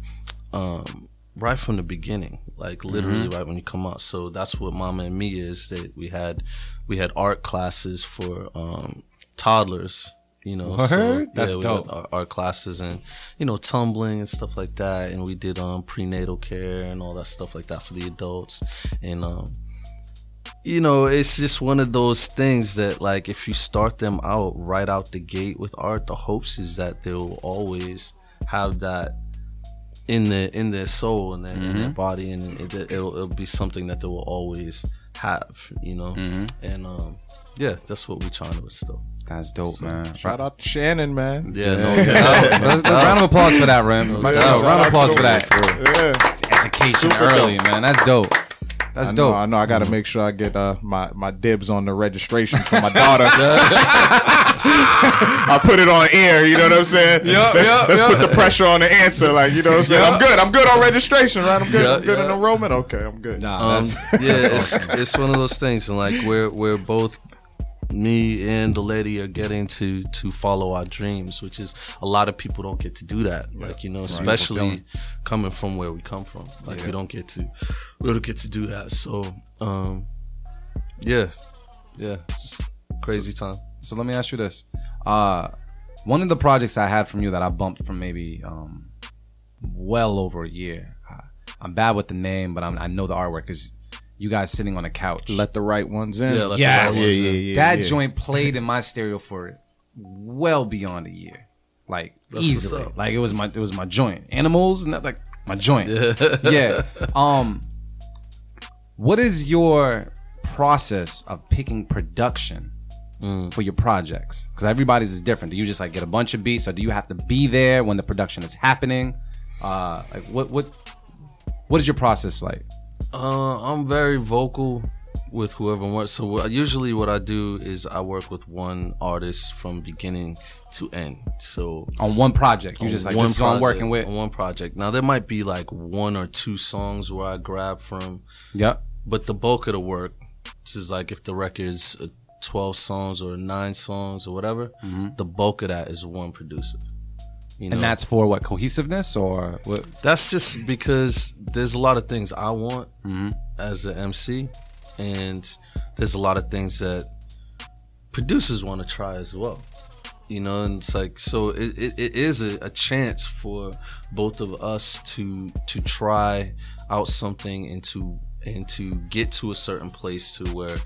um right from the beginning, like literally right when you come out. So that's what Mama and Me is. That we had we had art classes for um toddlers. You know, so Word? That's yeah, we dope. our, our classes and you know tumbling and stuff like that and we did um prenatal care and all that stuff like that for the adults and um you know it's just one of those things that like if you start them out right out the gate with art the hopes is that they'll always have that in the in their soul and their, in Mm-hmm. their body and it, it'll, it'll be something that they will always have you know Mm-hmm. and um yeah that's what we're trying to instill that's dope, man. Shout out to Shannon, man. yeah no [LAUGHS] doubt. Let's, let's round of applause for that, Ram. No Yo, doubt. round of applause for that. Yeah. Education Super early, man. That's dope. That's I know, dope. I know. I got to make sure I get uh, my my dibs on the registration for my daughter. [LAUGHS] I put it on air. You know what I'm saying? Yeah, let's, yeah, let's yeah. put the pressure on the answer. Like you know what I'm saying? I'm good. I'm good on registration, right? I'm good. Yeah, I'm good in enrollment. Okay, I'm good. Nah, um, that's yeah, [LAUGHS] it's it's one of those things, and like we're we're both me and the lady are getting to to follow our dreams, which is a lot of people don't get to do that. Like you know, especially coming from where we come from, like we don't get to we don't get to do that. So, um, yeah, yeah, crazy time. So let me ask you this. Uh one of the projects I had from you that I bumped from maybe um well over a year. Uh, I'm bad with the name, but I'm, I know the artwork because you guys sitting on a couch. Let the right ones in. Yeah, let the yes, right ones in. Yeah, yeah, yeah, that yeah. joint played in my stereo for well beyond a year, like That's easily. Like it was my it was my joint. Animals, not like my joint. [LAUGHS] yeah. Um, what is your process of picking production Mm. for your projects? Because everybody's is different. Do you just like get a bunch of beats, or do you have to be there when the production is happening? Uh, like what what what is your process like? Uh, I'm very vocal with whoever wants. So what, usually, what I do is I work with one artist from beginning to end. So On one project, you just like one this is I'm project- working with. on one project. Now there might be like one or two songs where I grab from, Yep. but the bulk of the work is like if the record is uh, 12 songs or nine songs or whatever, the bulk of that is one producer. You know? And that's for what cohesiveness or what? That's just because there's a lot of things I want mm-hmm. as an MC, and there's a lot of things that producers want to try as well. You know, and it's like so it, it, it is a, a chance for both of us to to try out something and to and to get to a certain place to where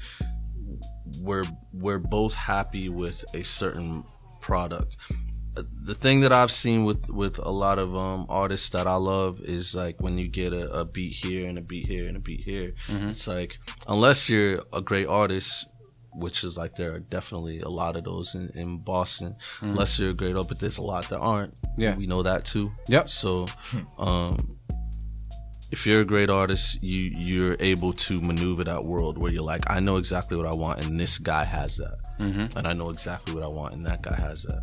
we're we're both happy with a certain product the thing that I've seen with with a lot of um artists that I love is like when you get a, a beat here and a beat here and a beat here, it's like unless you're a great artist, which is like there are definitely a lot of those in, in Boston. Unless you're a great artist, but there's a lot that aren't. Yeah. we know that too. Yep. So, um, if you're a great artist, you you're able to maneuver that world where you're like, I know exactly what I want, and this guy has that, and I know exactly what I want, and that guy has that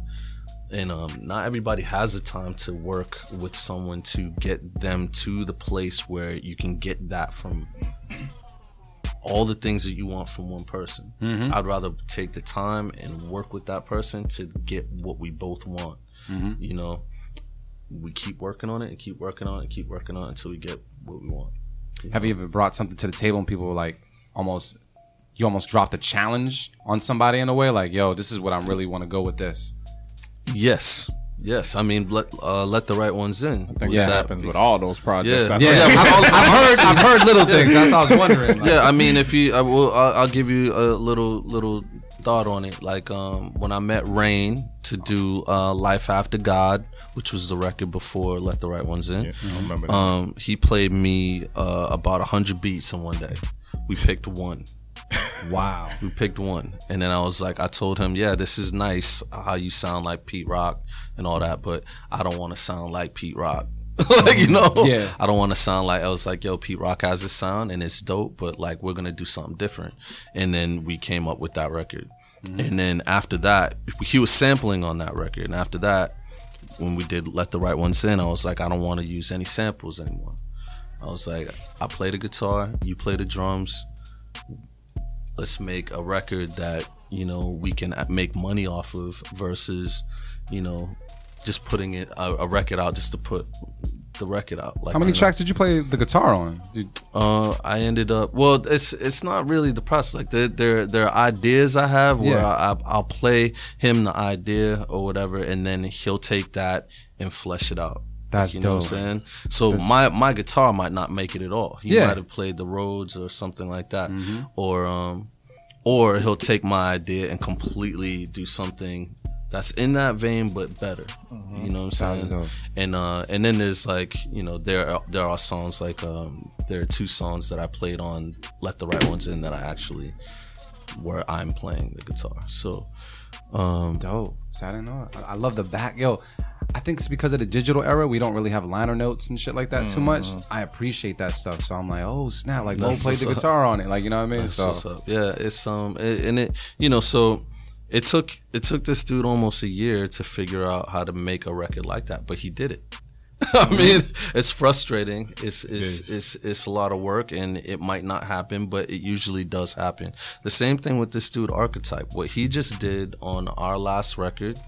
and um, not everybody has the time to work with someone to get them to the place where you can get that from all the things that you want from one person. I'd rather take the time and work with that person to get what we both want. You know, we keep working on it and keep working on it and keep working on it until we get what we want. Have you ever brought something to the table and people were like almost you almost dropped a challenge on somebody in a way like yo this is what I really want to go with this. Yes. Yes, I mean let uh, let the right ones in. I think Yeah. that happens with all those projects. Yeah. I Yeah, think. I've, I've heard I've heard little things. That's what I was wondering. Like, [LAUGHS] yeah, I mean, if you, I will, I'll, I'll give you a little little thought on it. Like um, when I met Rain to do uh, "Life After God," which was the record before "Let the Right Ones In." Yeah, I remember that. Um, he played me uh, about hundred beats in one day. We picked one. [LAUGHS] Wow. We picked one, and then I was like, I told him, yeah, this is nice how you sound like Pete Rock and all that, but I don't want to sound like Pete Rock. [LAUGHS] like you know, Yeah. I don't want to sound like I was like, yo, Pete Rock has this sound and it's dope, but like we're gonna do something different. And then we came up with that record, mm-hmm. and then after that, he was sampling on that record, and after that, when we did Let the Right Ones In, I was like, I don't want to use any samples anymore. I was like, I play the guitar, you play the drums. Let's make a record that you know we can make money off of versus, you know, just putting it a, a record out just to put the record out. Like How many you know, tracks did you play the guitar on? Uh, I ended up. Well, it's it's not really the process. Like there there there are ideas I have where Yeah. I, I'll play him the idea or whatever, and then he'll take that and flesh it out. That's you know dope. what I'm saying. So my my guitar might not make it at all. He Yeah. might have played the Rhodes or something like that, Mm-hmm. or um, or he'll take my idea and completely do something that's in that vein but better. You know what I'm saying? And uh, and then there's like you know there are, there are songs like um, there are two songs that I played on Let the Right Ones In that I actually where I'm playing the guitar. So um, dope. So I didn't know. I, I love the back. Yo, I think it's because of the digital era. We don't really have liner notes and shit like that too much. I appreciate that stuff. So I'm like, oh snap! Like Mo played the up. guitar on it. Like you know what I mean? That's so what's up. Yeah, it's um, it, and it, you know, so it took it took this dude almost a year to figure out how to make a record like that, but he did it. [LAUGHS] I mean, it's frustrating. It's it's, it's it's a lot of work, and it might not happen, but it usually does happen. The same thing with this dude, Arcitype. What he just did on our last record,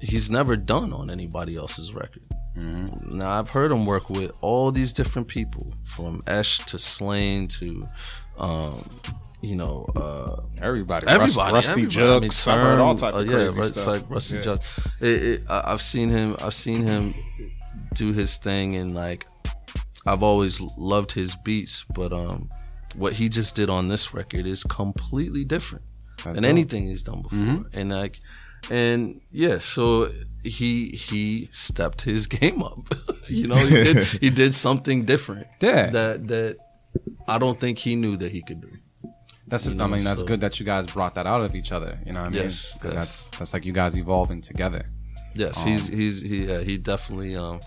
he's never done on anybody else's record. Now I've heard him work with all these different people, from Esh to Slaine to, um, you know, uh, Everybody, everybody, Rusty everybody. Jugs. I mean, I've heard all type of uh, crazy yeah, it's stuff. like Rusty Yeah. Jugs. It, it, I, I've seen him. I've seen him do his thing, and like I've always loved his beats, but um, what he just did on this record is completely different than dope. anything he's done before. And like, and yeah, so he he stepped his [LAUGHS] game up. [LAUGHS] you know, he did [LAUGHS] he did something different. Yeah. that that I don't think he knew that he could do. That's You I mean that's so- good that you guys brought that out of each other. You know what I mean? Yes, that's that's like you guys evolving together. Yes, Um, he's he's he he definitely um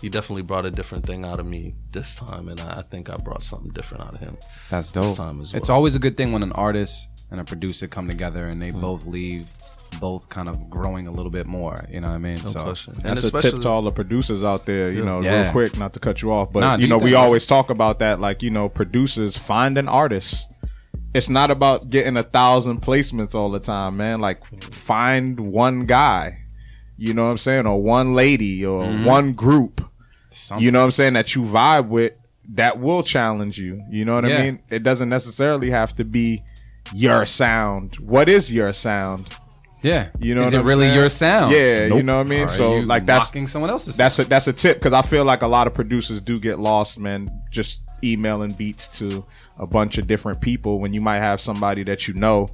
he definitely brought a different thing out of me this time, and I, I think I brought something different out of him. That's This dope. time as It's always a good thing when an artist and a producer come together and they Mm. both leave, both kind of growing a little bit more. You know what I mean? No so question. And That's a tip to all the producers out there, you know, Yeah. real quick, not to cut you off, but Nah, you know, we thing. always talk about that, like, you know, producers find an artist. It's not about getting a thousand placements all the time, man. Like, find one guy, you know what I'm saying, or one lady, or Mm-hmm. one group, Something. you know what I'm saying, that you vibe with that will challenge you. You know what Yeah. I mean? It doesn't necessarily have to be your sound. What is your sound? Yeah. You know Is what it I'm really saying? your sound? Yeah, you know what I mean? Are So, like, that's- someone else's. That's a that's a tip because I feel like a lot of producers do get lost, man. Just emailing beats to a bunch of different people when you might have somebody that you know,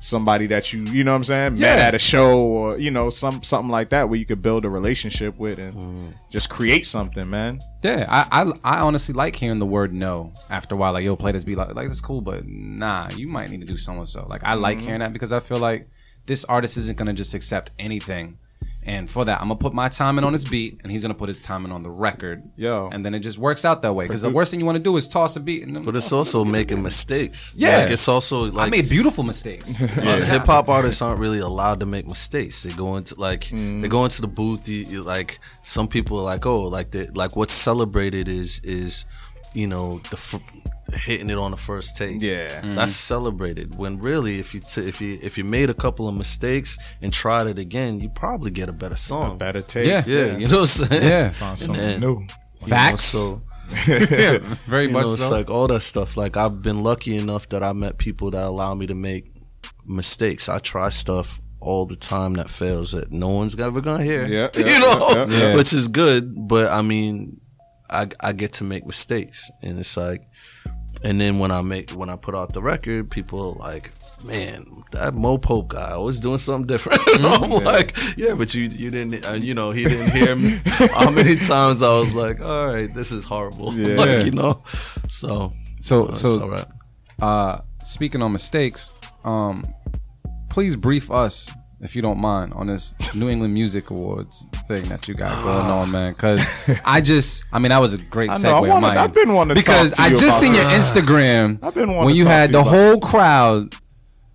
somebody that you you know what I'm saying, met at a show or you know some something like that where you could build a relationship with and Mm. just create something, man. Yeah, I, I I honestly like hearing the word no after a while. Like, yo, play this beat. Like, like that's cool, but nah, you might need to do so and so. Like, I like hearing that because I feel like this artist isn't gonna just accept anything. And for that, I'm gonna put my time in on this beat, and he's gonna put his time in on the record. Yo. and then it just works out that way. Because the worst thing you want to do is toss a beat. And then, But it's also making mistakes. Yeah. like it's also like I made beautiful mistakes. [LAUGHS] hip hop artists aren't really allowed to make mistakes. They go into like Mm. they go into the booth. You, you, like some people are like, oh, like the like what's celebrated is is you know the f- hitting it on the first take. Yeah. Mm. that's celebrated. When really, if you t- if you if you made a couple of mistakes and tried it again, you probably get a better song. Better take. Yeah. yeah, you know what I'm saying. yeah, Find something then- new. You know, facts. so [LAUGHS] yeah, very you much know, it's like all that stuff. Like I've been lucky enough that I met people that allow me to make mistakes. I try stuff all the time that fails that no one's ever gonna hear. Yeah, [LAUGHS] you know, yeah, yeah, yeah. which is good. But I mean, I I get to make mistakes, and it's like, and then when I make when I put out the record, people are like. Man, that Mo Pope guy was doing something different. [LAUGHS] I'm like, yeah, but you you didn't, uh, you know, he didn't hear me. [LAUGHS] How many times I was like, all right, this is horrible. [LAUGHS] Yeah. like, you know, so So it's so right. uh speaking on mistakes um please brief us if you don't mind on this new england music awards thing that you got going on man because [LAUGHS] i just i mean that was a great I segue know, I on wanted- my I've end. been wanting to because talk to i you just about seen your this. instagram [SIGHS] I've been wanting when you had you the about whole crowd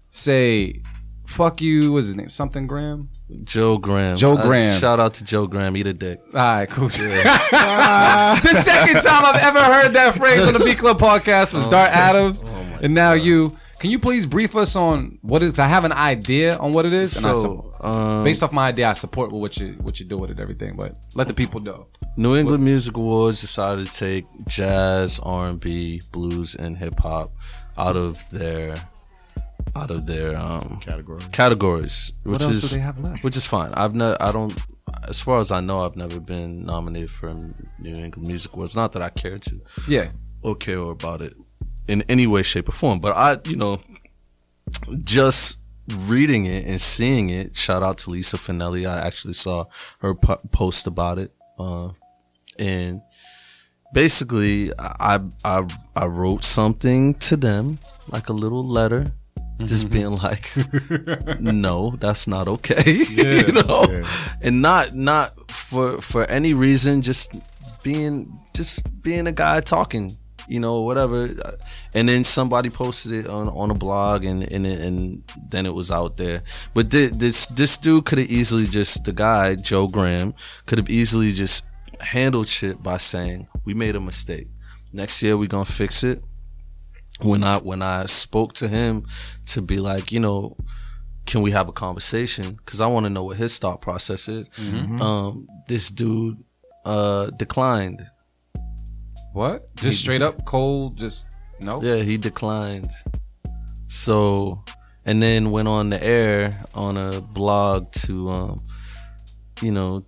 say fuck you what's his name something graham Joe Graham. Joe Uh, Graham. shout out to Joe Graham. Eat a dick. all right, cool. [LAUGHS] the second time I've ever heard that phrase on the Beat Club podcast was Dart Adams, and now you. Can you please brief us on what it is? I have an idea on what it is, and I So, su- um, based off my idea, I support what you what you do with it, everything. But let the people know. New England Music Awards decided to take jazz, R and B, blues, and hip hop out of their out of their um, Category. categories, which else do is they have left? which is fine. I've ne- I don't, as far as I know, I've never been nominated for New England Music Awards. Not that I care to Yeah, or care about it in any way, shape, or form. But I, you know, just reading it and seeing it. Shout out to Lisa Finelli. I actually saw her po- post about it, uh, and basically, I, I I wrote something to them, like a little letter. Just being like, [LAUGHS] no, that's not okay, [LAUGHS] you know, and not not for for any reason, just being just being a guy talking, you know, whatever. And then somebody posted it on, on a blog, and and it- and then it was out there. But thi- this this dude could have easily just the guy Joe Graham could have easily just handled shit by saying we made a mistake. Next year we gonna fix it. When I when I spoke to him to be like, you know, can we have a conversation? Because I want to know what his thought process is. Um, this dude uh, declined. What? Just straight up cold. Just no. Yeah, he declined. So, and then went on the air on a blog to, um, you know,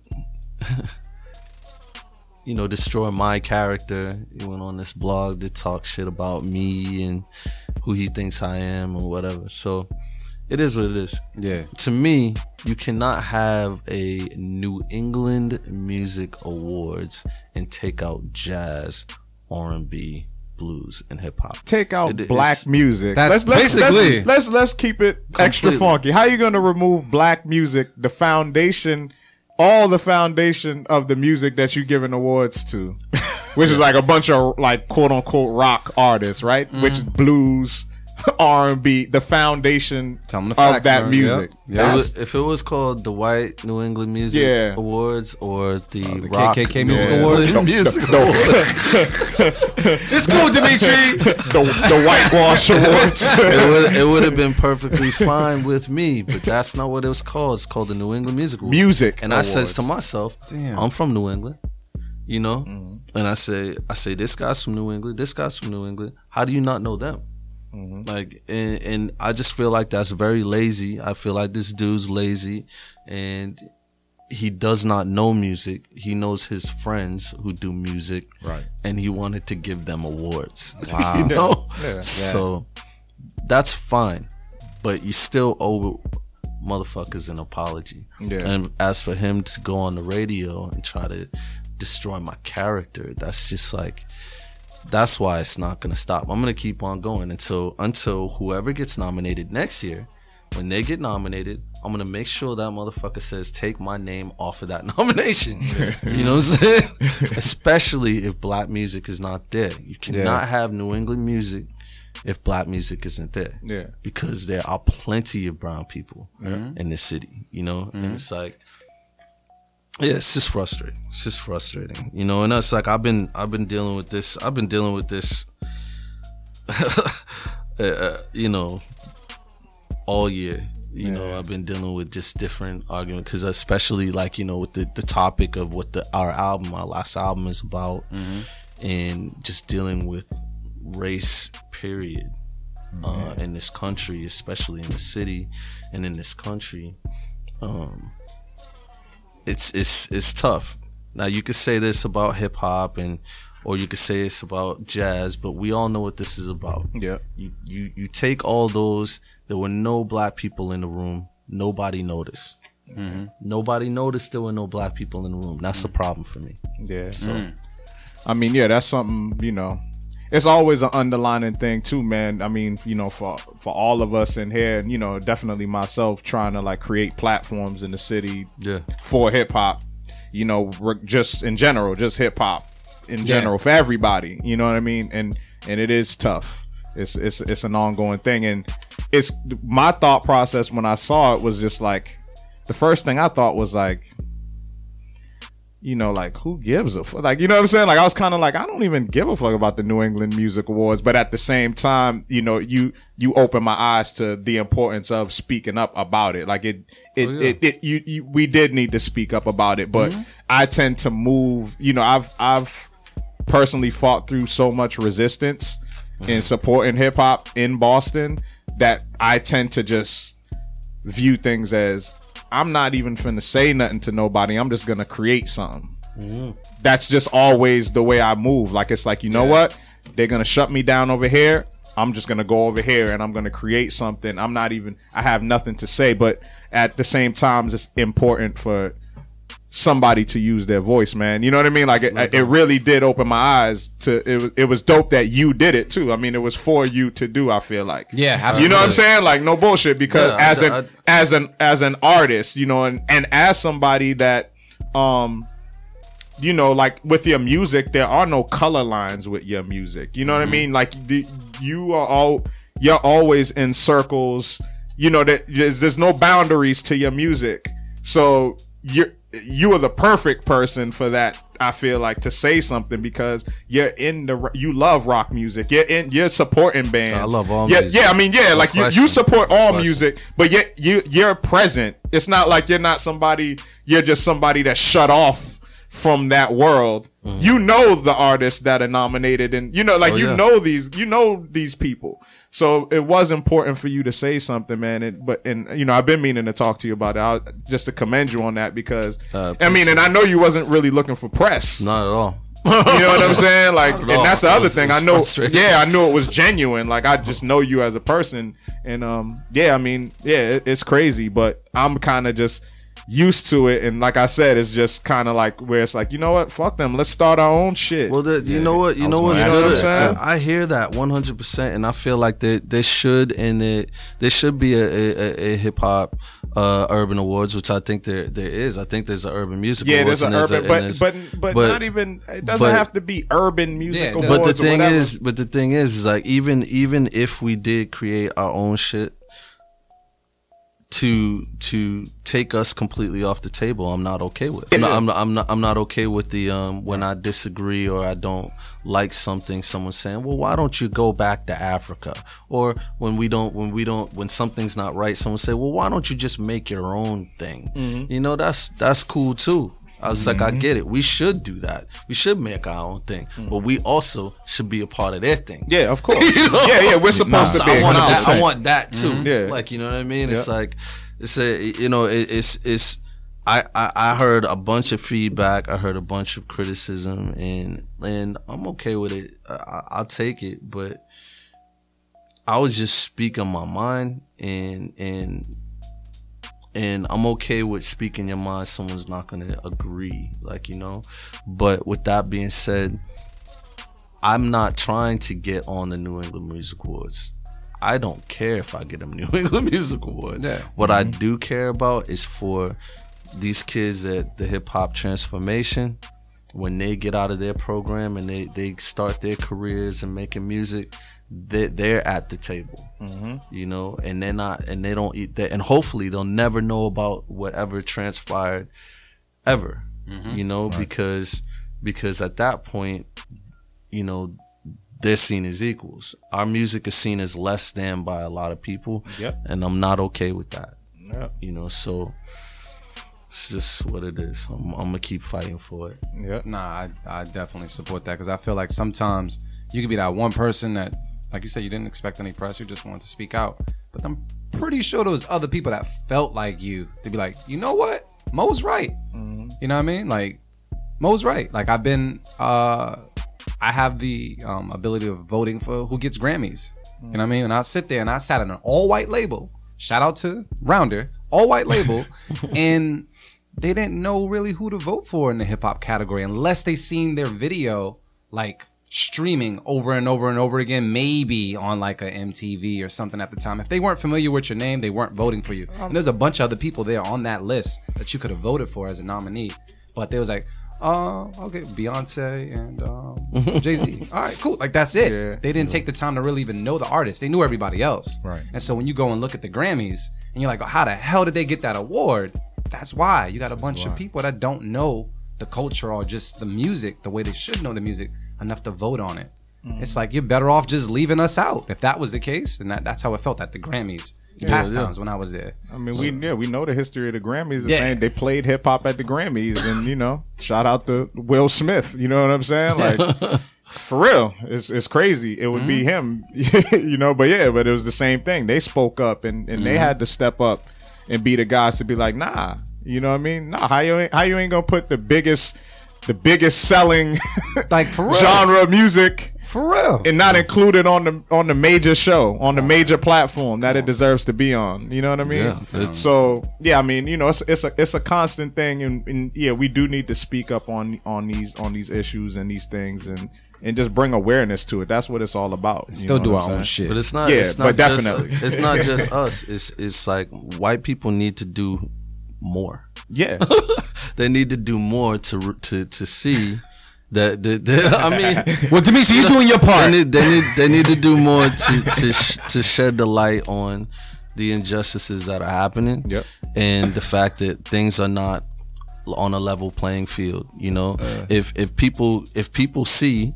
[LAUGHS] you know, destroy my character. He went on this blog to talk shit about me and who he thinks I am or whatever. So it is what it is. Yeah. To me, you cannot have a New England Music Awards and take out jazz, R&B, blues, and hip hop. Take out It is- black music. That's let's, let's, basically- let's, let's let's keep it extra funky. How you gonna remove black music, the foundation, all the foundation of the music that you giving awards to, [LAUGHS] which is like a bunch of like quote unquote rock artists, right? Mm-hmm. Which is blues, [LAUGHS] R and B, the foundation Tell 'em the of that man. music. Yep. If it, was, if it was called the White New England Music Yeah. Awards or the, the Rock KKK Music New Awards? England Music Awards, [LAUGHS] [LAUGHS] It's cool, Dimitri. the, the whitewash awards. it would it would have been perfectly fine with me. But that's not what it was called. It's called the New England Music Awards. Music And I says to myself, Damn. I'm from New England. You know, Mm-hmm. and I say, I say, this guy's from New England. This guy's from New England. How do you not know them? Mm-hmm. Like, and, and I just feel like that's very lazy. I feel like this dude's lazy, and he does not know music. He knows his friends who do music, Right. And he wanted to give them awards. [LAUGHS] Wow. you know, Yeah. so that's fine, but you still owe motherfuckers an apology. Yeah. And as for him to go on the radio and try to destroy my character, that's just like that's why it's not gonna stop. I'm gonna keep on going until until whoever gets nominated next year. When they get nominated, I'm gonna make sure that motherfucker says take my name off of that [LAUGHS] nomination. [LAUGHS] you know what I'm saying? Especially if black music is not there. You cannot have New England music if black music isn't there. Yeah. Because there are plenty of brown people in this city, you know? And mm-hmm. it's like yeah, it's just frustrating. It's just frustrating, you know. And it's like I've been, I've been dealing with this. I've been dealing with this, [LAUGHS] uh, uh, you know, all year. You know, I've been dealing with just different arguments because, especially like you know, with the the topic of what the our album, our last album is about, and just dealing with race. Period. Uh, in this country, especially in the city, and in this country, um, it's it's it's tough. Now you could say this about hip hop and or you could say it's about jazz, but we all know what this is about. Yeah. You you you take all those. There were no black people in the room. Nobody noticed. Mm-hmm. Nobody noticed there were no black people in the room. That's a mm. problem for me. Yeah. So mm. I mean, yeah, that's something, you know. It's always an underlining thing too, man. I mean, you know, for for all of us in here, and you know, definitely myself trying to like create platforms in the city yeah, for hip hop, you know, just in general, just hip hop in general for everybody, you know what I mean? And and it is tough. It's it's it's an ongoing thing and it's my thought process when I saw it was just like the first thing I thought was like you know, like who gives a fuck? Like, you know what I'm saying? Like, I was kind of like, I don't even give a fuck about the New England Music Awards, but at the same time, you know, you you open my eyes to the importance of speaking up about it. Like, it it oh, it, it you, you we did need to speak up about it, but mm-hmm. I tend to move. You know, I've I've personally fought through so much resistance in mm-hmm. supporting hip hop in Boston that I tend to just view things as I'm not even finna say nothing to nobody. I'm just gonna create something. Mm-hmm. That's just always the way I move. Like it's like you know what? They're gonna shut me down over here. I'm just gonna go over here and I'm gonna create something. I'm not even. I have nothing to say, but at the same time, it's important for somebody to use their voice, man. You know what I mean? Like it, it really did open my eyes to. It, was- it was dope that you did it too. I mean, it was for you to do. I feel like. Yeah, You know what I'm saying? Like no bullshit. Because Yeah, I- as an I- as an as an artist, you know, and and as somebody that, um, you know, like with your music, there are no color lines with your music. You know what I mean? Like the, you are all you're always in circles. You know that there's, there's no boundaries to your music. So you're you are the perfect person for that. I feel like to say something because you're in the you love rock music. You're in you're supporting bands. I love all yeah, music. Yeah, I mean, yeah, No like you, you support all question. music, but yet you you're present. It's not like you're not somebody. You're just somebody that's shut off from that world. Mm-hmm. You know the artists that are nominated, and you know, like. Oh, you yeah. know these, you know these people. So it was important for you to say something, man. It, but and you know, I've been meaning to talk to you about it. I, just to commend you on that because Uh, I mean, and I know you wasn't really looking for press. Not at all. You know what I'm saying? Like, and that's the other was- thing. I know. Yeah, I knew it was genuine. Like, I just know you as a person, and um, yeah, I mean, yeah, it, it's crazy, but I'm kind of just used to it, and like I said, it's just kind of like where it's like, you know what? Fuck them. Let's start our own shit. Well, the, you know what? You I know what's good? you that. I hear that 100, percent and I feel like there there should and it there should be a, a, a hip hop uh, urban awards, which I think there there is. I think there's an urban music yeah, awards. there's an urban, and but, there's- but but but- not even. It doesn't but- have to be urban music Yeah, awards. but the thing whatever. is, but the thing is, is like even even if we did create our own shit to to take us completely off the table, I'm not okay with. I'm not, I'm not, I'm not I'm not okay with the um when I disagree or I don't like something. Someone saying, "Well, why don't you go back to Africa?" Or when we don't when we don't when something's not right, someone say, "Well, why don't you just make your own thing?" Mm-hmm. You know, that's that's cool too. I was like, I mm-hmm. get it. We should do that. We should make our own thing, mm. but we also should be a part of their thing. Yeah, of [LAUGHS] course. Yeah, yeah, we're supposed So to be. I want that. I want that too. Mm-hmm. Yeah. Like you know what I mean? It's Yeah. like it's a you know it, it's it's. I, I, I heard a bunch of feedback. I heard a bunch of criticism, and and I'm okay with it. I, I- I'll take it, but I was just speaking my mind, and and and I'm okay with speaking your mind. Someone's not gonna agree, like you know. But with that being said, I'm not trying to get on the New England Music Awards. I don't care if I get a [LAUGHS] New England Music Award. Yeah. What I mm-hmm. do care about is for these kids at the hip hop transformation when they get out of their program and they, they start their careers and making music, they, they're at the table, mm-hmm. you know, and they're not, and they don't eat that, and hopefully they'll never know about whatever transpired ever, mm-hmm. you know, because because at that point, you know, they're seen as equals. Our music is seen as less than by a lot of people, Yep. and I'm not okay with that. Yep. You know, so it's just what it is. I'm, I'm gonna keep fighting for it. Yeah. Nah, I, I definitely support that because I feel like sometimes you could be that one person that, like you said, you didn't expect any press, you just wanted to speak out. But I'm pretty sure there was other people that felt like you to be like, you know what, Mo's right. You know what I mean? Like Mo's right. Like I've been, uh, I have the um, ability of voting for who gets Grammys. You know what I mean? And I sit there and I sat on an all white label. Shout out to Rounder, all white label, [LAUGHS] and they didn't know really who to vote for in the hip hop category unless they seen their video like streaming over and over and over again, maybe on like a MTV or something at the time. If they weren't familiar with your name, they weren't voting for you. And there's a bunch of other people there on that list that you could have voted for as a nominee, but they was like. Uh, okay, Beyonce and um, [LAUGHS] Jay Z. All right, cool. Like that's it. Yeah. they didn't take the time to really even know the artist. They knew everybody else. Right. And so when you go and look at the Grammys and you're like, oh, how the hell did they get that award? That's why you got a bunch of people that don't know the culture or just the music the way they should know the music enough to vote on it. Mm-hmm. It's like you're better off just leaving us out. If that was the case, and that, that's how it felt at the Grammys past yeah. times when I was there. I mean, we yeah we know the history of the Grammys. The Yeah. same, they played hip hop at the Grammys, and you know, shout out to Will Smith. You know what I'm saying? Like, [LAUGHS] for real, it's it's crazy. It would be mm-hmm. him, [LAUGHS] you know. But yeah, but it was the same thing. They spoke up, and and they mm-hmm. had to step up and be the guys to be like, nah, you know what I mean? Nah, how you ain't, how you ain't gonna put the biggest the biggest selling [LAUGHS] Like for real, genre of music for real. and not included on the on the major show on the major platform that it deserves to be on. You know what I mean? Yeah, so yeah, I mean, you know, it's it's a it's a constant thing, and, and yeah, we do need to speak up on on these on these issues and these things, and and just bring awareness to it. That's what it's all about. you Still know do our I'm own shit. But it's not. Yeah, it's not but just, definitely. It's not [LAUGHS] just us. It's it's like white people need to do more. Yeah, [LAUGHS] They need to do more to to to see that. that- that- [LAUGHS] I mean, well, Demetri, you're doing your they part. need they need they need to do more to to sh- to shed the light on the injustices that are happening. Yep. And the fact that things are not on a level playing field. You know, uh. if if people if people see.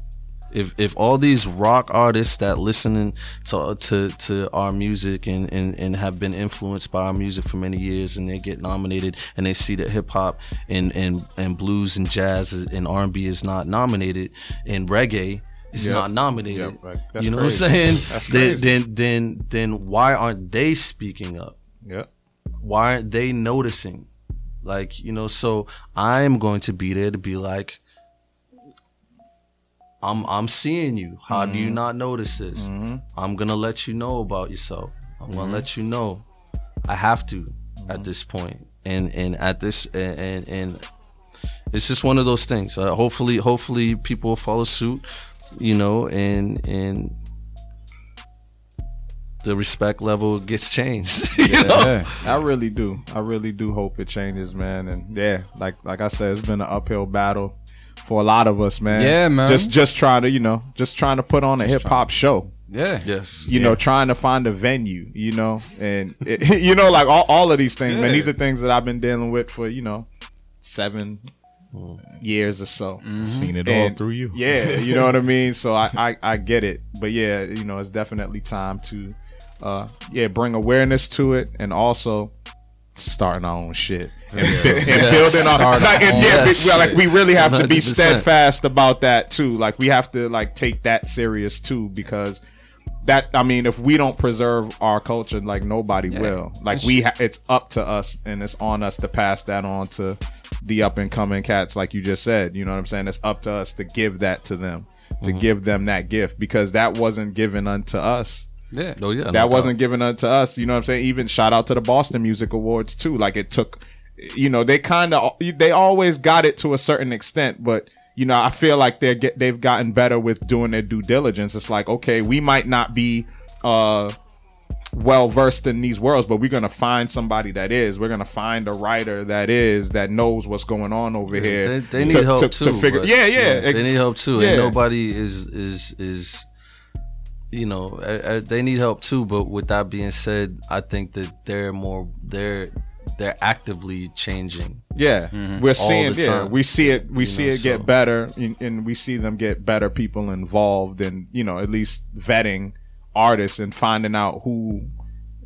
If, if all these rock artists that listening to to, to our music and, and, and have been influenced by our music for many years and they get nominated and they see that hip hop and, and, and blues and jazz is- and R and B is not nominated and reggae is Yep. not nominated. Yep, right. You know crazy. what I'm saying? [LAUGHS] Then, then then then why aren't they speaking up? Yeah. why aren't they noticing? Like, you know, so I'm going to be there to be like, I'm I'm seeing you. How do you Mm-hmm. not notice this? I'm gonna let you know about yourself. I'm gonna Mm-hmm. let you know. I have to at this point. And and at this and and, and it's just one of those things. Uh, hopefully hopefully people will follow suit, you know, and and the respect level gets changed. [LAUGHS] know? Yeah. I really do. I really do hope it changes, man. And yeah, like like I said, it's been an uphill battle for a lot of us, man. Yeah, man. Just just trying to, you know, just trying to put on a hip hop show. Yeah. Yes. You know, trying to find a venue, you know, and [LAUGHS] it, [LAUGHS] you know, like all, all of these things, man. These are things that I've been dealing with for you know seven years or so. Seen it all through you. Yeah, you know [LAUGHS] what I mean. So I, I I get it, but yeah, you know, it's definitely time to, uh, yeah, bring awareness to it, and also starting our own shit and, bu- and building our, Start like, and yeah, we, well, like we really have to be steadfast about that too. Like we have to like take that serious too because. That I mean, if we don't preserve our culture, like nobody will. Like we, ha- it's up to us, and it's on us to pass that on to the up and coming cats, like you just said. You know what I'm saying? It's up to us to give that to them, to give them that gift, because that wasn't given unto us. Yeah. Oh yeah. no that wasn't doubt. given unto us. You know what I'm saying? Even shout out to the Boston Music Awards too. Like it took, you know, they kind of they always got it to a certain extent, but you know, I feel like they get they've gotten better with doing their due diligence. It's like okay, we might not be uh well versed in these worlds, but we're gonna find somebody that is. We're gonna find a writer that is that knows what's going on over here. They, they to- need help to, too. to figure. but- Yeah, yeah, They need help too, Yeah. and nobody is is is. You know, uh, uh, they need help too. But with that being said, I think that they're more they're they're actively changing. Yeah, mm-hmm. we're seeing. the Yeah, we see it. We see know, it get so- better, and, and we see them get better people involved, and you know, at least vetting artists and finding out who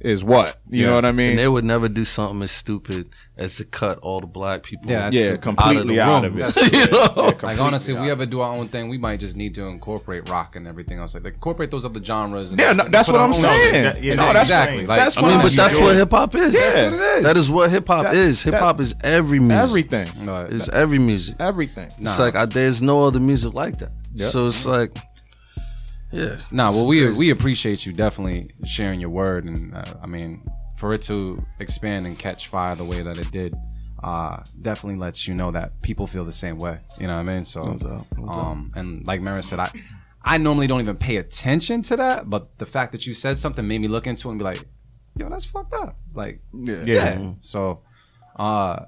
is what. You know what I mean? And they would never do something as stupid as to cut all the black people. Yeah, that's yeah, completely out of, room. it. That's- [LAUGHS] you know? Like honestly, if we ever do our own thing, we might just need to incorporate rock and everything else. Like incorporate those other genres. And Yeah, no, that's what I'm saying. shit. That- yeah, no, that's that's exactly. Like, that's I what mean, I'm but that's what hip hop is. That's what it is. That is what hip hop is. Hip hop is every music. everything, No, It's every music. everything. It's like I, there's no other music like that. So it's like, yeah. Nah, well, we we appreciate you definitely sharing your word, and uh, I mean, for it to expand and catch fire the way that it did, uh, definitely lets you know that people feel the same way. You know what I mean? So, doubt, no um, and like Mara said, I I normally don't even pay attention to that, but the fact that you said something made me look into it and be like, yo, that's fucked up. Like, yeah. Yeah. So, uh,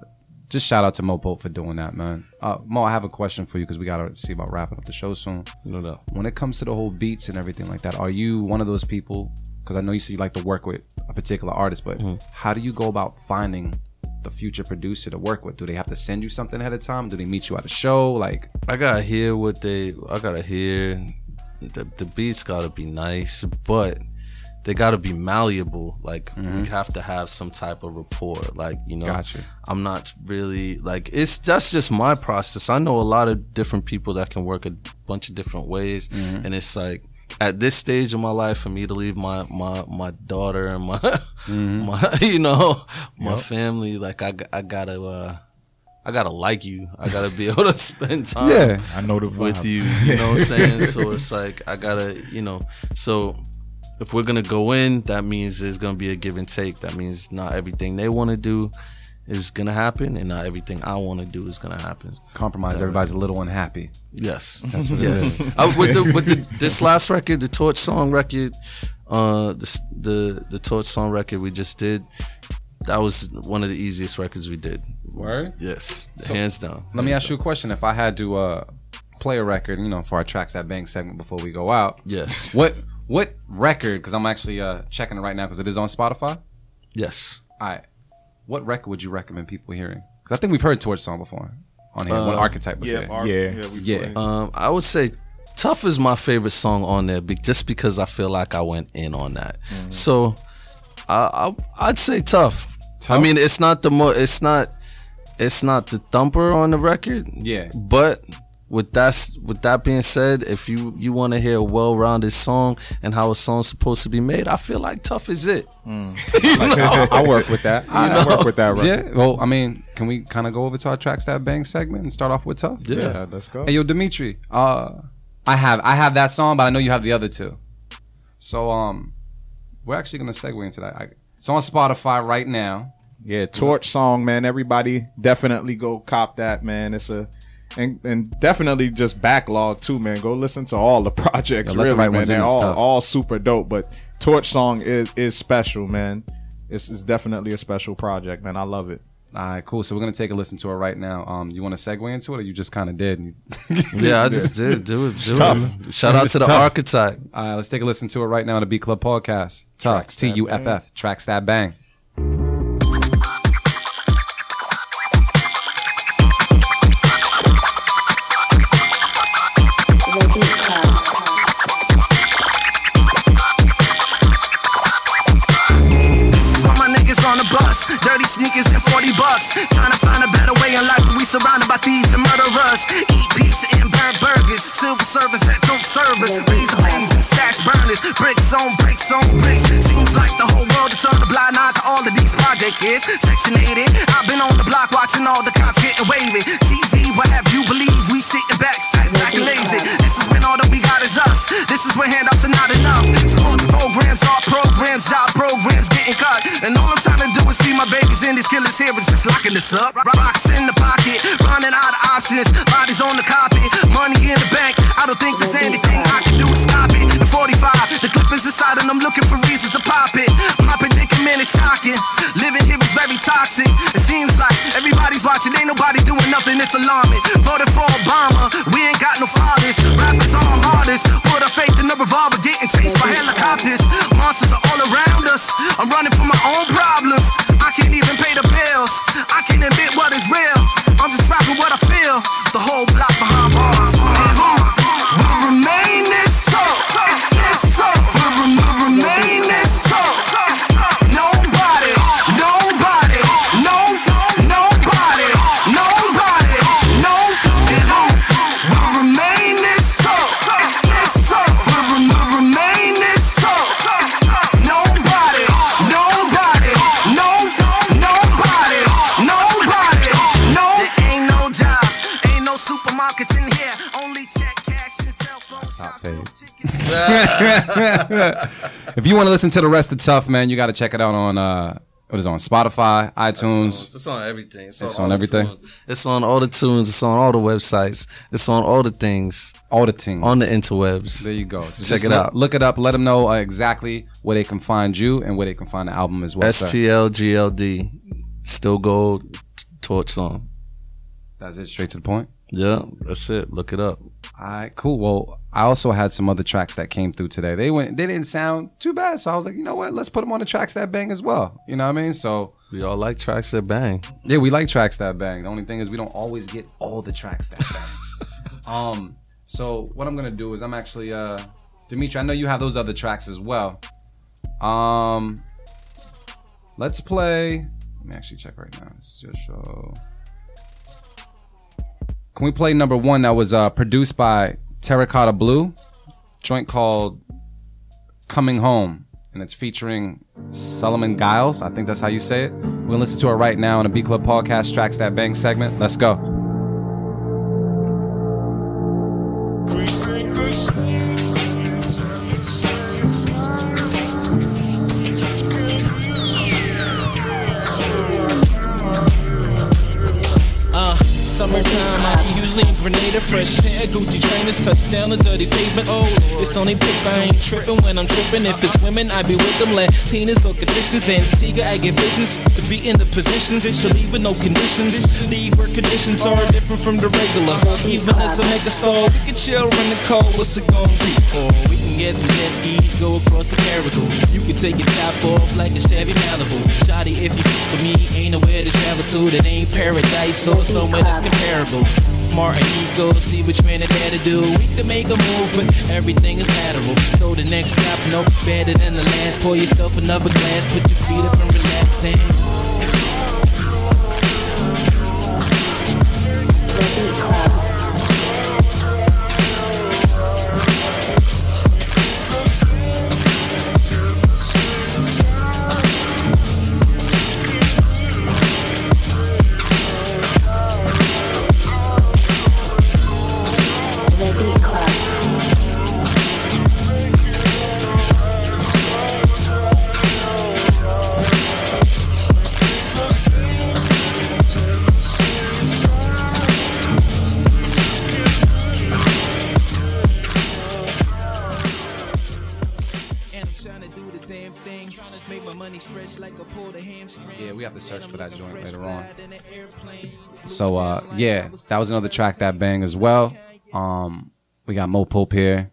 just shout out to Mo Pope for doing that, man. Uh, Mo, I have a question for you because we gotta see about wrapping up the show soon. No doubt. When it comes to the whole beats and everything like that, are you one of those people? Because I know you say you like to work with a particular artist, but Mm-hmm. how do you go about finding the future producer to work with? Do they have to send you something ahead of time? Do they meet you at a show? Like, I gotta hear what they. I gotta hear. The the beats gotta be nice, but they gotta be malleable. Like we mm-hmm. have to have some type of rapport. Like you know, Gotcha. I'm not really like it's. That's just my process. I know a lot of different people that can work a bunch of different ways, mm-hmm. and it's like. At this stage of my life, for me to leave my my my daughter and my mm-hmm. [LAUGHS] my you know my family, like I, I gotta uh, I gotta like you. I gotta be [LAUGHS] able to spend time yeah, I know the with you. You know what I'm saying? [LAUGHS] so it's like I gotta, you know. So if we're gonna go in, that means there's gonna be a give and take. That means not everything they want to do is gonna happen, and not everything I want to do is gonna happen. compromise. Everybody's a little unhappy. Yes, [LAUGHS] that's what yes. I, with the with the, this last record, the Torch song record, uh, the the the Torch song record we just did, that was one of the easiest records we did. Word. Yes, hands down. Let me ask you a question. If I had to uh, play a record, you know, for our tracks that bank segment before we go out, Yes. what what record? Because I'm actually uh, checking it right now because it is on Spotify. Yes. All right. What record would you recommend people hearing? Because I think we've heard Torch song before on here when Arcitype was Yeah, here. Ar- Yeah. we Yeah. Um, I would say "Tough" is my favorite song on there, be- just because I feel like I went in on that. So, I, I I'd say "Tough." I mean, it's not the mo. It's not. It's not the thumper on the record. Yeah. But with that with that being said, if you you want to hear a well-rounded song and how a song's supposed to be made, I feel like Tough is it. [LAUGHS] I work with that. I work with that. Record. Yeah. Well, I mean, can we kind of go over to our tracks that bang segment and start off with tough? Yeah, let's go. Hey, yo, Dimitri. Uh, I have I have that song, but I know you have the other two. So um, we're actually gonna segue into that. I, it's on Spotify right now. Yeah, Torch song, man. Everybody definitely go cop that, man. It's a and and definitely just backlog too, man. Go listen to all the [LAUGHS] projects, Yeah, let the really, right man. They're all tough. all super dope. But Torch song is is special, man. It's, it's definitely a special project, man. I love it. All right, cool. So we're gonna take a listen to it right now. Um, you want to segue into it, or you just kind of did? Yeah, I [LAUGHS] just did do it. Do it. Shout out It's to the tough. Arcitype. All right, let's take a listen to it right now on the Beat Club podcast. Tough, Tracks T That U F F, tracks that bang. Bucks. Trying to find a better way in life, but we surrounded by thieves and murderers. Eat pizza and burn burgers, silver servers that don't serve us. Razor blazing, stash burners, bricks on bricks on bricks. Seems like the whole world has turned a blind eye to all of these project kids. Section 80, I've been on the block watching all the cops getting wavy. TV, what have you believe? We sitting back, fat, back and lazy. Is us. This is when handouts are not enough. Sports programs, art programs, job programs getting cut. And all I'm trying to do is feed my babies and these killers here is just locking this up. Rocks in the pocket, running out of options. Bodies on the carpet, money in the bank. I don't think there's anything I can do to stop it. The 45, the clip is inside and I'm looking for reasons to pop it. My predicament is shocking. Living here is very toxic. It seems like everybody's watching, ain't nobody doing nothing, it's alarming. Voted for Obama, we got no fathers. Rappers all artists, put our faith in the revolver, [LAUGHS] If you want to listen to the rest of Tough, man, you got to check it out on uh, what is it, on Spotify, iTunes. It's on everything. It's, It's on, on all the everything? tunes. It's on all the tunes. It's on all the websites. It's on all the things all the things on the interwebs. There you go. So Check it look- out. Look it up. Let them know uh, exactly where they can find you and where they can find the album as well. STLGLD, still gold, torch song. That's it. Straight to the point. Yeah, that's it. Look it up. All right, cool. Well, I also had some other tracks that came through today. They went. They didn't sound too bad, so I was like, you know what? Let's put them on the tracks that bang as well. You know what I mean? So We all like tracks that bang. yeah, we like tracks that bang. The only thing is we don't always get all the tracks that bang. [LAUGHS] um. So what I'm gonna do is I'm actually uh, Dimitri. I know you have those other tracks as well. Um. Let's play. Let me actually check right now. This is your show. Can we play number one that was uh, produced by Terracotta Blue? Joint called Coming Home. And it's featuring Solomon Giles. I think that's how you say it. We're gonna listen to it right now on the Beat Club Podcast Tracks That Bang segment. Let's go. Fresh pair of Gucci trainers, touchdown the dirty pavement. Oh, it's only paper, I ain't tripping when I'm tripping. If it's women, I be with them, Latinas or conditions. Antigua, I get visions to be in the positions. She'll leave with no conditions. Leave where conditions are different from the regular. Even as a make a stall, we can chill in the cold. What's it gonna be? Or we can get some jet skis, go across the Caribou. You can take your top off like a Chevy Malibu. Shotty, if you fuck with me, ain't nowhere to travel to that ain't paradise or somewhere that's comparable. Martinico, see what there to do. We could make a move, but everything is lateral. So the next stop, no better than the last. Pour yourself another glass, put your feet up and relax and Yeah, we have to search for that joint later on. So uh yeah, that was another track that bang as well. Um we got Mo Pope here.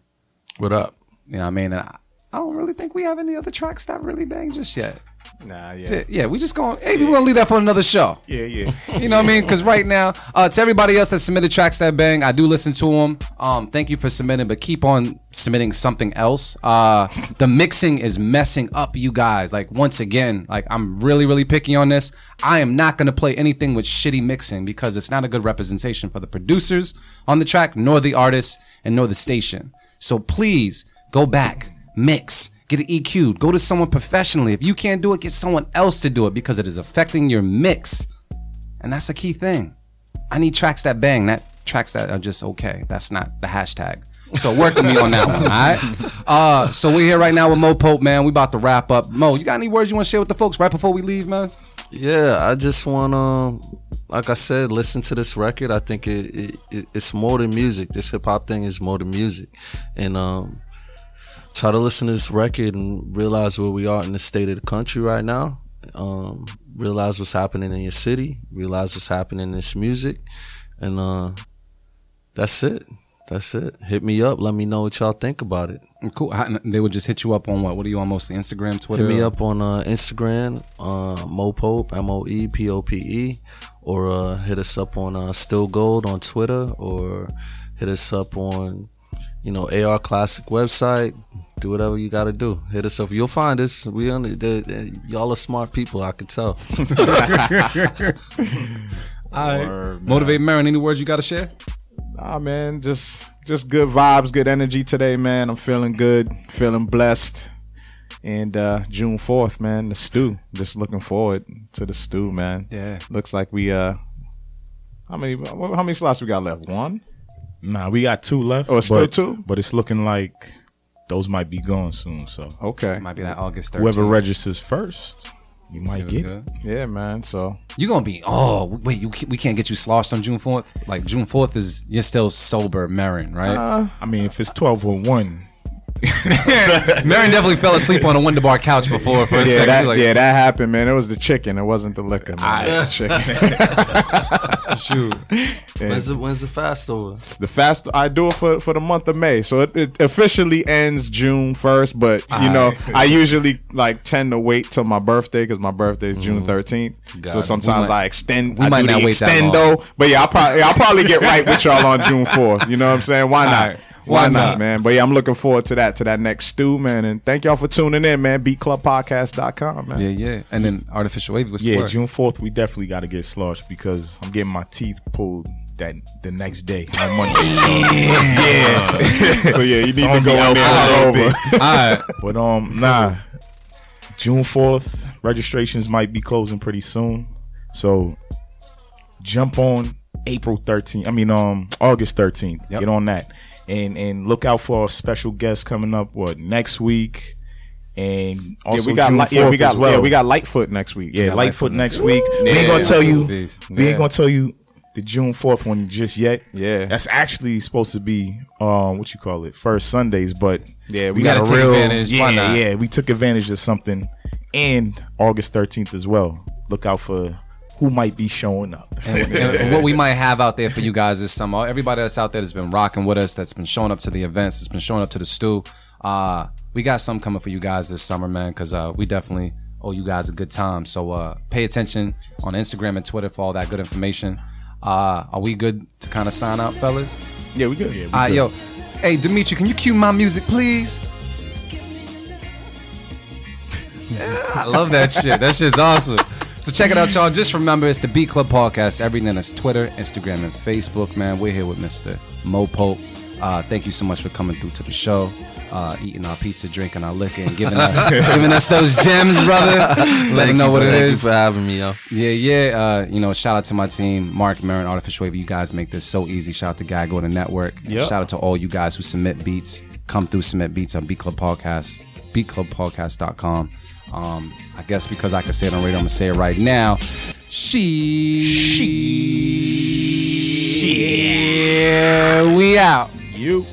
What up? You know what I mean? And I, I don't really think we have any other tracks that really bang just yet. Nah, Yeah, yeah. yeah we just going hey, we're gonna leave that for another show. Yeah, yeah. [LAUGHS] You know what I mean? Because right now, uh, to everybody else that submitted tracks that bang, I do listen to them. Um, thank you for submitting, but keep on submitting something else. Uh, the mixing is messing up you guys. Like once again, like I'm really, really picky on this. I am not gonna play anything with shitty mixing because it's not a good representation for the producers on the track, nor the artists, and nor the station. So please go back, mix. Get it EQ'd. Go to someone professionally. If you can't do it, get someone else to do it because it is affecting your mix. And that's a key thing. I need tracks that bang, not tracks that are just okay. That's not the hashtag. So work with me on that one, all right? Uh, so we're here right now with Mo Pope, man. We about to wrap up. Mo, you got any words you want to share with the folks right before we leave, man? Yeah, I just want to, like I said, listen to this record. I think it, it, it it's more than music. This hip hop thing is more than music, and um, try to listen to this record and realize where we are in the state of the country right now. Um, realize what's happening in your city. Realize what's happening in this music, and uh, that's it. That's it. Hit me up. Let me know what y'all think about it. Cool. How- They would just hit you up on what? What are you on mostly? Instagram, Twitter? Hit me up on uh, Instagram, uh, Mo Pope, M O E P O P E, or uh, hit us up on uh, Still Gold on Twitter, or hit us up on, you know, AR Classic website. Do whatever you got to do. Hit us up. You'll find us. We on the, the, the- y'all are smart people. I can tell. [LAUGHS] All right. Motivate Marin. Any words you got to share? Nah, man, just just good vibes, good energy today, man. I'm feeling good, feeling blessed. And uh June 4th, man, the stew. Just looking forward to the stew, man. Yeah. Looks like we uh how many how many slots we got left? One? Nah, we got two left. Oh, it's still two? But it's looking like those might be gone soon. So Okay. Might be that August 13th. whoever registers first, you might get good. it. Yeah, man. So you're gonna be? Oh wait, you we can't get you sloshed on June fourth. Like June fourth is you're still sober, Marin, right? Uh, I mean, if it's twelve or one, [LAUGHS] Marin definitely fell asleep on a Wonder Bar couch before for a yeah, second. that, like, yeah, that happened, man. It was the chicken. It wasn't the liquor, man. The chicken. [LAUGHS] shoot. [LAUGHS] When's the When's the fast over? The fast I do it for for the month of May, so it, it officially ends June first. But you know, I usually like tend to wait till my birthday because my birthday is mm-hmm. June thirteenth. Got So sometimes might- I extend. we I might not the wait that extendo. But yeah, I'll probably I'll probably get right with y'all on June fourth. You know what I'm saying? Why not? Alright. Why, Why not, not? man? But yeah, I'm looking forward to that to that next stew, man. And thank y'all for tuning in, man. Beatclubpodcast.com, man. Yeah, yeah. And then artificial wave was yeah. June fourth, we definitely got to get sloshed because I'm getting my teeth pulled that the next day on Monday. So, yeah, [LAUGHS] so yeah, you need So to go be out there a little over. bit. All right. But um, nah, June fourth registrations might be closing pretty soon. So jump on April thirteenth. I mean um August thirteenth. Yep. Get on that, and and look out for a special guest coming up. What next week? And Yeah, also we got June light, yeah, we got well. yeah, we got Lightfoot next week. Yeah, Lightfoot Lightfoot next week. we ain't gonna tell you. We ain't gonna tell you the June fourth one just yet. Yeah. that's actually supposed to be um what you call it first Sundays, but Yeah, we, we got a real advantage. yeah yeah. We took advantage of something, and August thirteenth as well. Look out for who might be showing up. and, and [LAUGHS] what we might have out there for you guys this summer. Everybody that's out there that's been rocking with us, that's been showing up to the events, that's been showing up to the stew. Uh, we got some coming for you guys this summer, man, because uh, we definitely owe you guys a good time. So uh, pay attention on Instagram and Twitter for all that good information. Uh, are we good to kind of sign out, fellas? Yeah, we good. Yeah, All right, yo. Hey, Dimitri, can you cue my music, please? [LAUGHS] Yeah, I love that shit. That shit's awesome. So check it out, y'all. Just remember, it's the Beat Club Podcast. Everything that's Twitter, Instagram, and Facebook, man. We're here with Mr. Mo Pope. Uh, thank you so much for coming through to the show. Uh, eating our pizza, drinking our liquor, and giving us, [LAUGHS] giving us those gems, brother. Let them know what it thank is. you for having me, yo. Yeah, yeah. Uh, you know, shout out to my team, Mark, Marin, Artificial Wave. You guys make this so easy. Shout out to Guy Go to Network. Yep. Shout out to all you guys who submit beats. Come through, submit beats on Beat Club Podcast, beatclubpodcast.com. Um, I guess because I can say it on radio, I'm gonna say it right now. She, she, she. we out. You.